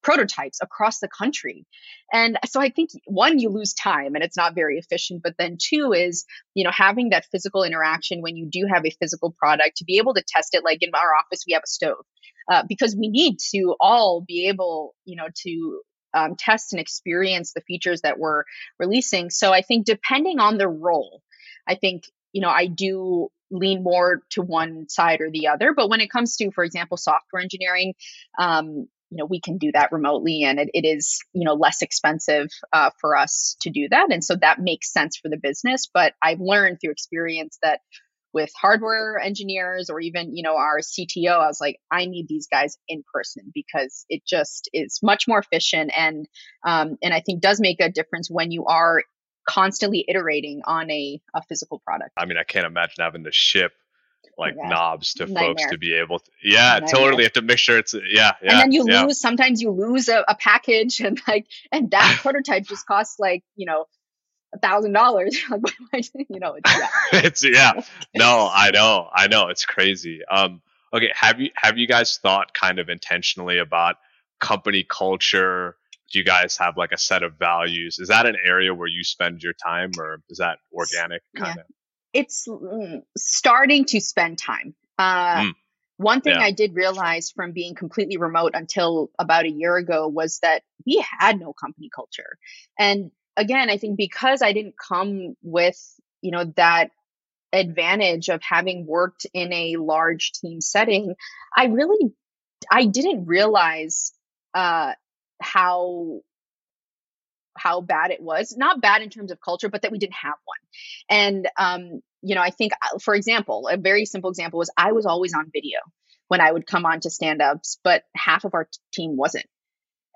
prototypes across the country. And so I think one, you lose time and it's not very efficient. But then two is, you know, having that physical interaction when you do have a physical product to be able to test it. Like in our office, we have a stove uh, because we need to all be able, you know, to um, test and experience the features that we're releasing. So I think depending on the role, I think, you know, I do lean more to one side or the other. But when it comes to, for example, software engineering, um, you know we can do that remotely and it, it is you know less expensive uh, for us to do that and so that makes sense for the business but i've learned through experience that with hardware engineers or even you know our cto i was like i need these guys in person because it just is much more efficient and um, and i think does make a difference when you are constantly iterating on a, a physical product i mean i can't imagine having to ship like yeah. knobs to Nightmare. folks to be able to yeah Nightmare. totally have to make sure it's yeah, yeah and then you yeah. lose sometimes you lose a, a, package and like and that prototype just costs like you know a thousand dollars you know it's yeah. it's yeah no i know i know it's crazy um okay have you have you guys thought kind of intentionally about company culture do you guys have like a set of values is that an area where you spend your time or is that organic kind of it's mm, starting to spend time. Uh, mm. One thing yeah. I did realize from being completely remote until about a year ago was that we had no company culture. And again, I think because I didn't come with, you know, that advantage of having worked in a large team setting, I really I didn't realize uh, how how bad it was. Not bad in terms of culture but that we didn't have one. And um, you know i think uh, for example a very simple example was i was always on video when i would come on to stand-ups but half of our team wasn't.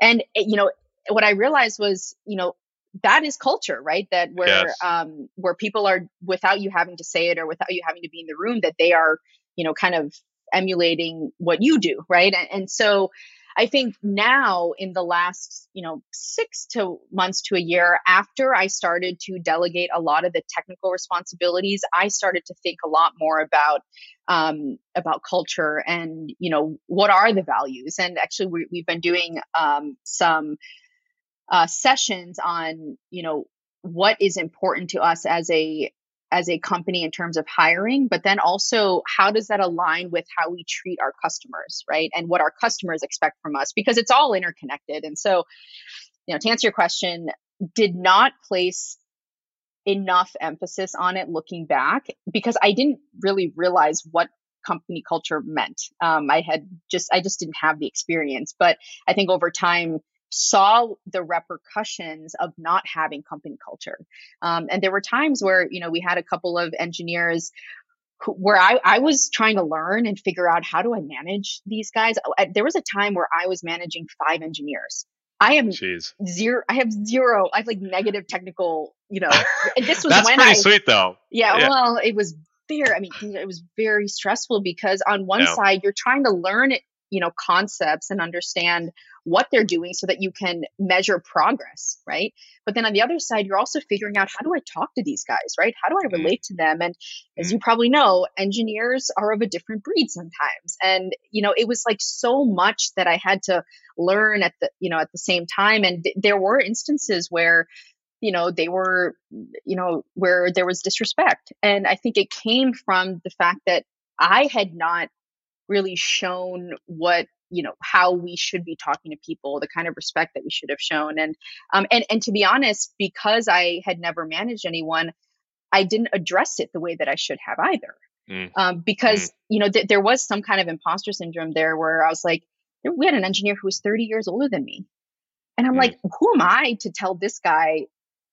And eh, you know what i realized was you know that is culture right that where yes. um where people are without you having to say it or without you having to be in the room that they are you know kind of emulating what you do right and, and so I think now in the last, you know, six to months to a year after I started to delegate a lot of the technical responsibilities, I started to think a lot more about um, about culture and you know what are the values. And actually, we, we've been doing um, some uh, sessions on you know what is important to us as a as a company in terms of hiring, but then also how does that align with how we treat our customers, right? And what our customers expect from us because it's all interconnected. And so, you know, to answer your question, did not place enough emphasis on it looking back because I didn't really realize what company culture meant. Um, I had just, I just didn't have the experience. But I think over time, saw the repercussions of not having company culture. Um, and there were times where, you know, we had a couple of engineers who, where I, I was trying to learn and figure out how do I manage these guys. Oh, there was a time where I was managing five engineers. I am Jeez. zero. I have zero. I have like negative technical, you know, and this was That's when pretty I, sweet though. Yeah, yeah, Well, it was very, I mean, it was very stressful because on one yeah. side, you're trying to learn you know concepts and understand what they're doing so that you can measure progress right? But then on the other side you're also figuring out how do i talk to these guys right? How do i mm-hmm. relate to them? And as you probably know engineers are of a different breed sometimes. And you know it was like so much that i had to learn at the you know at the same time. And th- there were instances where you know they were you know where there was disrespect. And i think it came from the fact that i had not really shown what you know how we should be talking to people the kind of respect that we should have shown and um and and to be honest because i had never managed anyone i didn't address it the way that i should have either mm. um, because mm. you know th- there was some kind of imposter syndrome there where i was like we had an engineer who was 30 years older than me and i'm mm. like who am i to tell this guy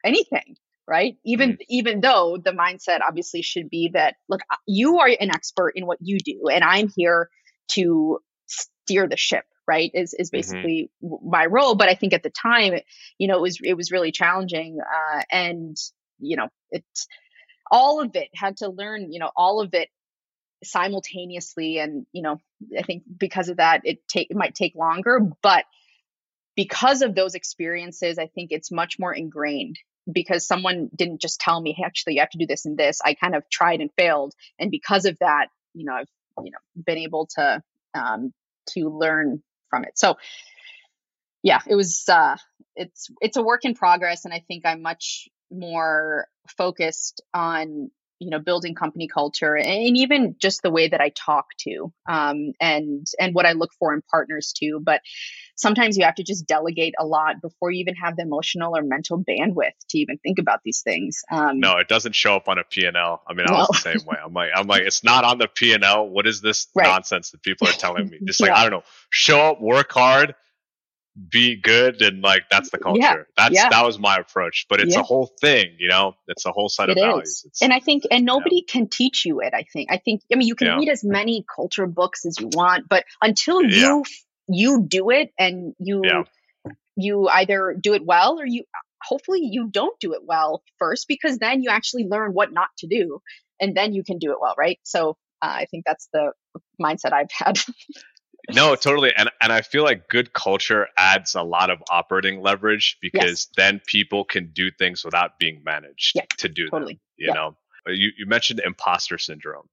anything right even mm. even though the mindset obviously should be that look you are an expert in what you do and i'm here to steer the ship right is is mm-hmm. basically mm-hmm. my role but i think at the time you know it was it was really challenging uh, and you know it all of it had to learn you know all of it simultaneously and you know i think because of that it take it might take longer but because of those experiences i think it's much more ingrained because someone didn't just tell me, hey, actually, you have to do this and this. I kind of tried and failed, and because of that, you know, I've you know been able to um, to learn from it. So, yeah, it was uh, it's it's a work in progress, and I think I'm much more focused on you know building company culture and even just the way that i talk to um, and and what i look for in partners too but sometimes you have to just delegate a lot before you even have the emotional or mental bandwidth to even think about these things um, no it doesn't show up on a p&l i mean i was the same way. I'm like i'm like it's not on the p&l what is this right. nonsense that people are telling me? Just like yeah. i don't know. Show up work hard be good and like that's the culture. Yeah, that's yeah. that was my approach. But it's yeah. a whole thing, you know. It's a whole set of values. and I think and nobody can teach you it. I think. I think. I mean, you can read as many culture books as you want, but until you you do it and you you either do it well or you hopefully you don't do it well first because then you actually learn what not to do and then you can do it well, right? So uh, I think that's the mindset I've had. no, totally. And and I feel like good culture adds a lot of operating leverage because yes. then people can do things without being managed yeah, to do totally. them. You yeah. know, you, you mentioned imposter syndrome.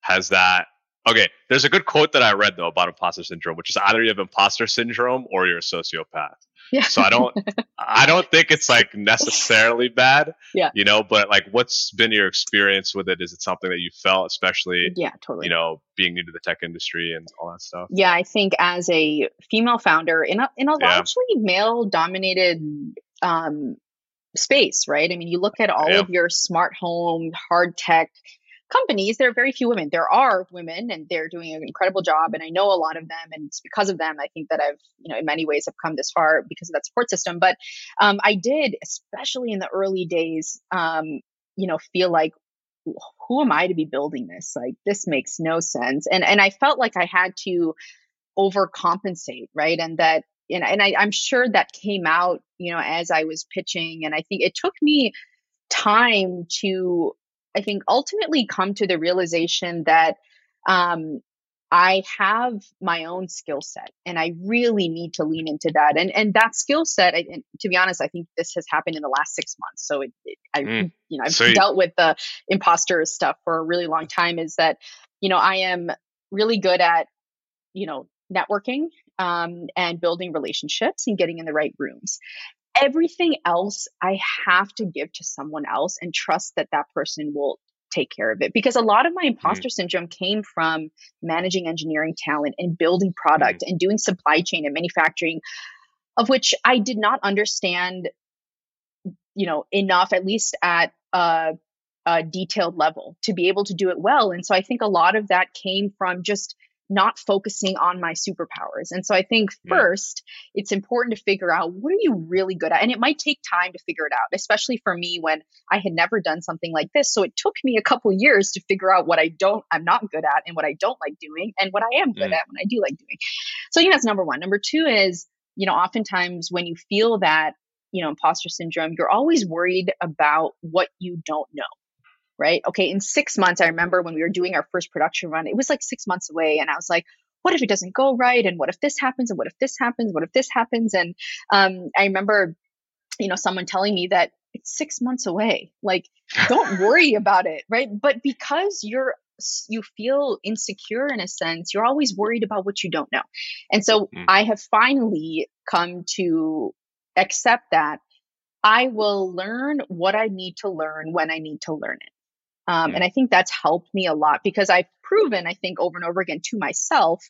Has that okay? There's a good quote that I read though about imposter syndrome, which is either you have imposter syndrome or you're a sociopath. Yeah. So I don't I don't think it's like necessarily bad. Yeah. You know, but like what's been your experience with it? Is it something that you felt, especially Yeah, totally. You know, being new to the tech industry and all that stuff? Yeah, I think as a female founder in a in a yeah. largely male dominated um space, right? I mean, you look at all yeah. of your smart home, hard tech companies, there are very few women. There are women and they're doing an incredible job. And I know a lot of them. And it's because of them, I think that I've, you know, in many ways have come this far because of that support system. But um, I did, especially in the early days, um, you know, feel like, who am I to be building this? Like, this makes no sense. And, and I felt like I had to overcompensate, right? And that, and, and I, I'm sure that came out, you know, as I was pitching. And I think it took me time to I think ultimately come to the realization that um, I have my own skill set and I really need to lean into that. And and that skill set, I, to be honest, I think this has happened in the last six months. So it, it I, mm. you know, I've dealt with the imposter stuff for a really long time. Is that, you know, I am really good at, you know, networking um, and building relationships and getting in the right rooms everything else I have to give to someone else and trust that that person will take care of it because a lot of my mm-hmm. imposter mm. syndrome came from managing engineering talent and building product mm. and doing supply chain and manufacturing of which I did not understand you know enough at least at a, a detailed level to be able to do it well and so I think a lot of that came from just not focusing on my superpowers. And so I think first, yeah. it's important to figure out what are you really good at? And it might take time to figure it out, especially for me when I had never done something like this. So it took me a couple years to figure out what I don't, I'm not good at and what I don't like doing and what I am good mm. at when I do like doing. So I think that's number one. Number two is, you know, oftentimes when you feel that, you know, imposter syndrome, you're always worried about what you don't know right? Okay, in six months, I remember when we were doing our first production run, it was like six months away. And I was like, what if it doesn't go right? And what if this happens? And what if this happens? What if this happens? And um, i remember you know someone telling me that it's six months away. Like don't worry about it right? But because you're you feel insecure in a sense you're always worried about what you don't know. And so mm. i have finally come to accept that i will learn what i need to learn when i need to learn it um, and i think that's helped me a lot because i've proven i think over and over again to myself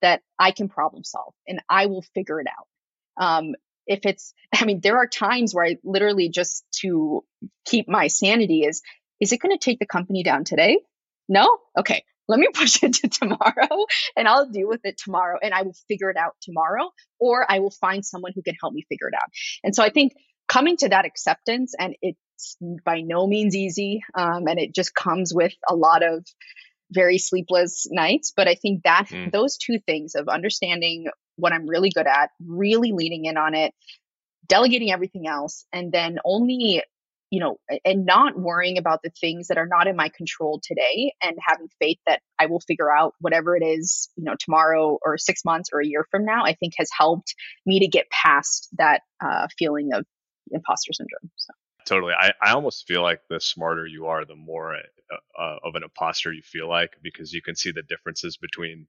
that i can problem solve and i will figure it out. Um, if it's i mean there are times where i literally just to keep my sanity is is it going to take the company down today? No? Okay let me push it to tomorrow and i'll deal with it tomorrow and i will figure it out tomorrow or i will find someone who can help me figure it out. And so i think coming to that acceptance and it's by no means easy um, and it just comes with a lot of very sleepless nights but i think that mm. those two things of understanding what I'm really good at, really leaning in on it, delegating everything else, and then only, you know, and not worrying about the things that are not in my control today and having faith that I will figure out whatever it is, you know, tomorrow or six months or a year from now, I think has helped me to get past that uh, feeling of imposter syndrome. So. Totally. I, I almost feel like the smarter you are, the more uh, uh, of an imposter you feel like because you can see the differences between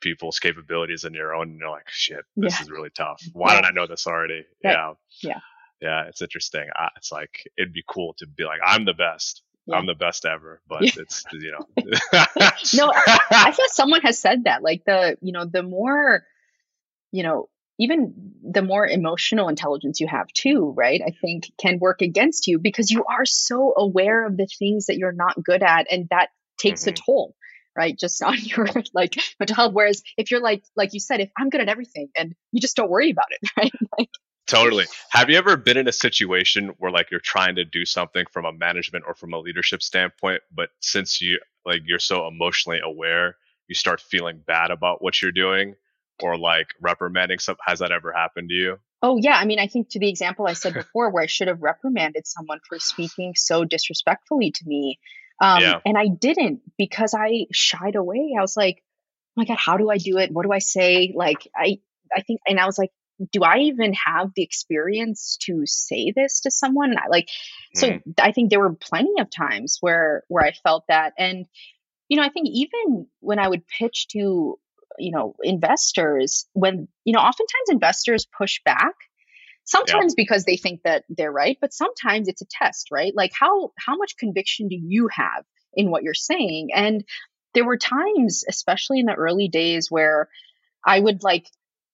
people's capabilities and your own. And you're like, shit, this yeah. is really tough. Why yeah. did I know this already? Yeah. Yeah. Yeah. It's interesting. Uh, it's like, it'd be cool to be like, I'm the best. Yeah. I'm the best ever, but it's you know. no, I, I feel someone has said that. Like the you know the more, you know, even the more emotional intelligence you have too, right? I think can work against you because you are so aware of the things that you're not good at, and that takes mm-hmm. a toll right? Just on your like mental health. Whereas if you're like, like you said, if I'm good at everything and you just don't worry about it, right? Like, totally. Have you ever been in a situation where like you're trying to do something from a management or from a leadership standpoint, but since you like you're so emotionally aware, you start feeling bad about what you're doing or like reprimanding some has that ever happened to you? Oh yeah, I mean I think to the example I said before where I should have reprimanded someone for speaking so disrespectfully to me um, yeah. And I didn't because I shied away. I was like, oh my God, how do I do it? What do I say? Like, I, I think, and I was like, do I even have the experience to say this to someone? I, like, so mm. I think there were plenty of times where, where I felt that. And, you know, I think even when I would pitch to, you know, investors, when, you know, oftentimes investors push back sometimes yeah. because they think that they're right but sometimes it's a test right? Like how how much conviction do you have in what you're saying? And there were times especially in the early days where i would like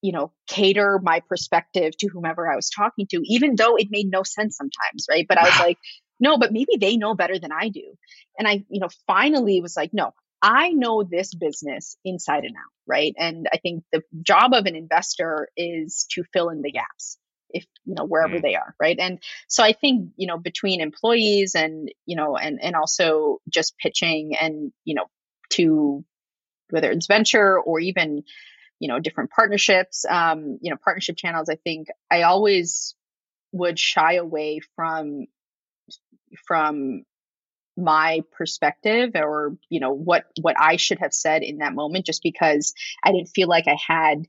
you know cater my perspective to whomever i was talking to even though it made no sense sometimes right? But i was like no but maybe they know better than i do. And i you know finally was like no I know this business inside and out, right? And I think the job of an investor is to fill in the gaps if you know wherever mm. they are right and so i think you know between employees and you know and and also just pitching and you know to whether it's venture or even you know different partnerships um you know partnership channels i think i always would shy away from from my perspective or you know what what i should have said in that moment just because i didn't feel like i had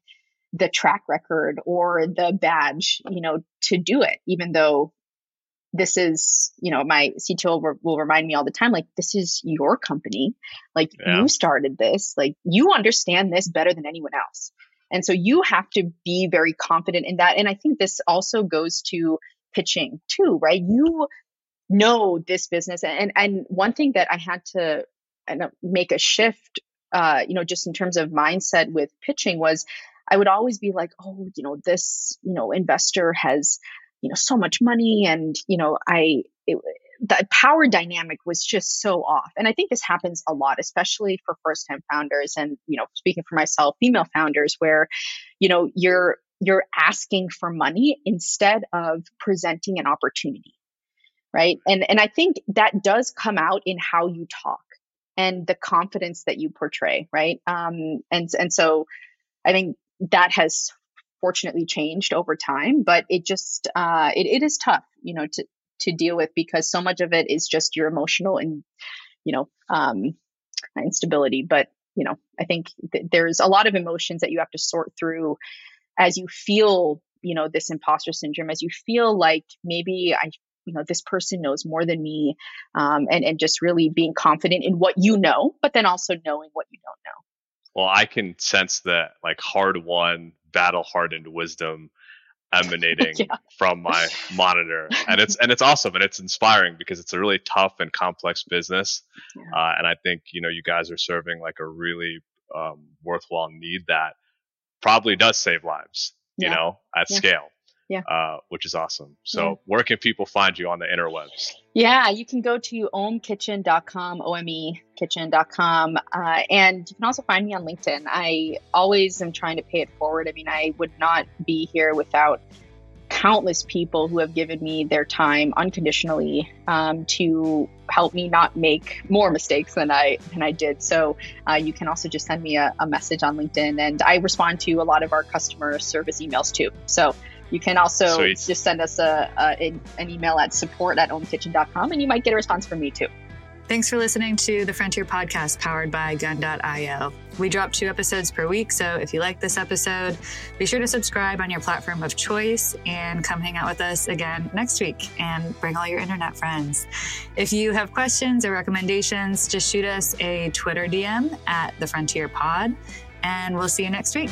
the track record or the badge, you know, to do it, even though this is, you know, my CTO will, will remind me all the time, like, this is your company. Like, yeah. you started this. Like, you understand this better than anyone else. And so you have to be very confident in that. And I think this also goes to pitching too, right? You know this business. And, and one thing that I had to make a shift, uh, you know, just in terms of mindset with pitching was I would always be like, oh, you know, this, you know, investor has, you know, so much money and, you know, I, it, the power dynamic was just so off. And I think this happens a lot, especially for first time founders and, you know, speaking for myself, female founders where, you know, you're, you're asking for money instead of presenting an opportunity. Right. And, and I think that does come out in how you talk and the confidence that you portray. Right. Um, and, and so I think that has fortunately changed over time, but it just uh, it, it is tough, you know, to to deal with because so much of it is just your emotional and you know um, instability. But you know, I think th- there's a lot of emotions that you have to sort through as you feel, you know, this imposter syndrome, as you feel like maybe I, you know, this person knows more than me, um, and and just really being confident in what you know, but then also knowing what you don't know. Well, I can sense that like hard won, battle hardened wisdom emanating yeah. from my monitor and it's and it's awesome and it's inspiring because it's a really tough and complex business yeah. uh, and i think you know you guys are serving like a really um, worthwhile need that probably does save lives you yeah. know at scale yeah. Uh, which is awesome. So, yeah. where can people find you on the interwebs? Yeah, you can go to omekitchen.com, O-M-E kitchen.com. Uh, and you can also find me on LinkedIn. I always am trying to pay it forward. I mean, I would not be here without countless people who have given me their time unconditionally um, to help me not make more mistakes than I than I did. So uh, you can also just send me a, a, message on LinkedIn, and I respond to a lot of our customer service emails too. So you can also Sweet. just send us a, a, an email at support at omekitchen.com and you might get a response from me too. Thanks for listening to the Frontier Podcast powered by Gun.io. We drop two episodes per week, so if you like this episode, be sure to subscribe on your platform of choice and come hang out with us again next week and bring all your internet friends. If you have questions or recommendations, just shoot us a Twitter DM at the Frontier Pod, and we'll see you next week.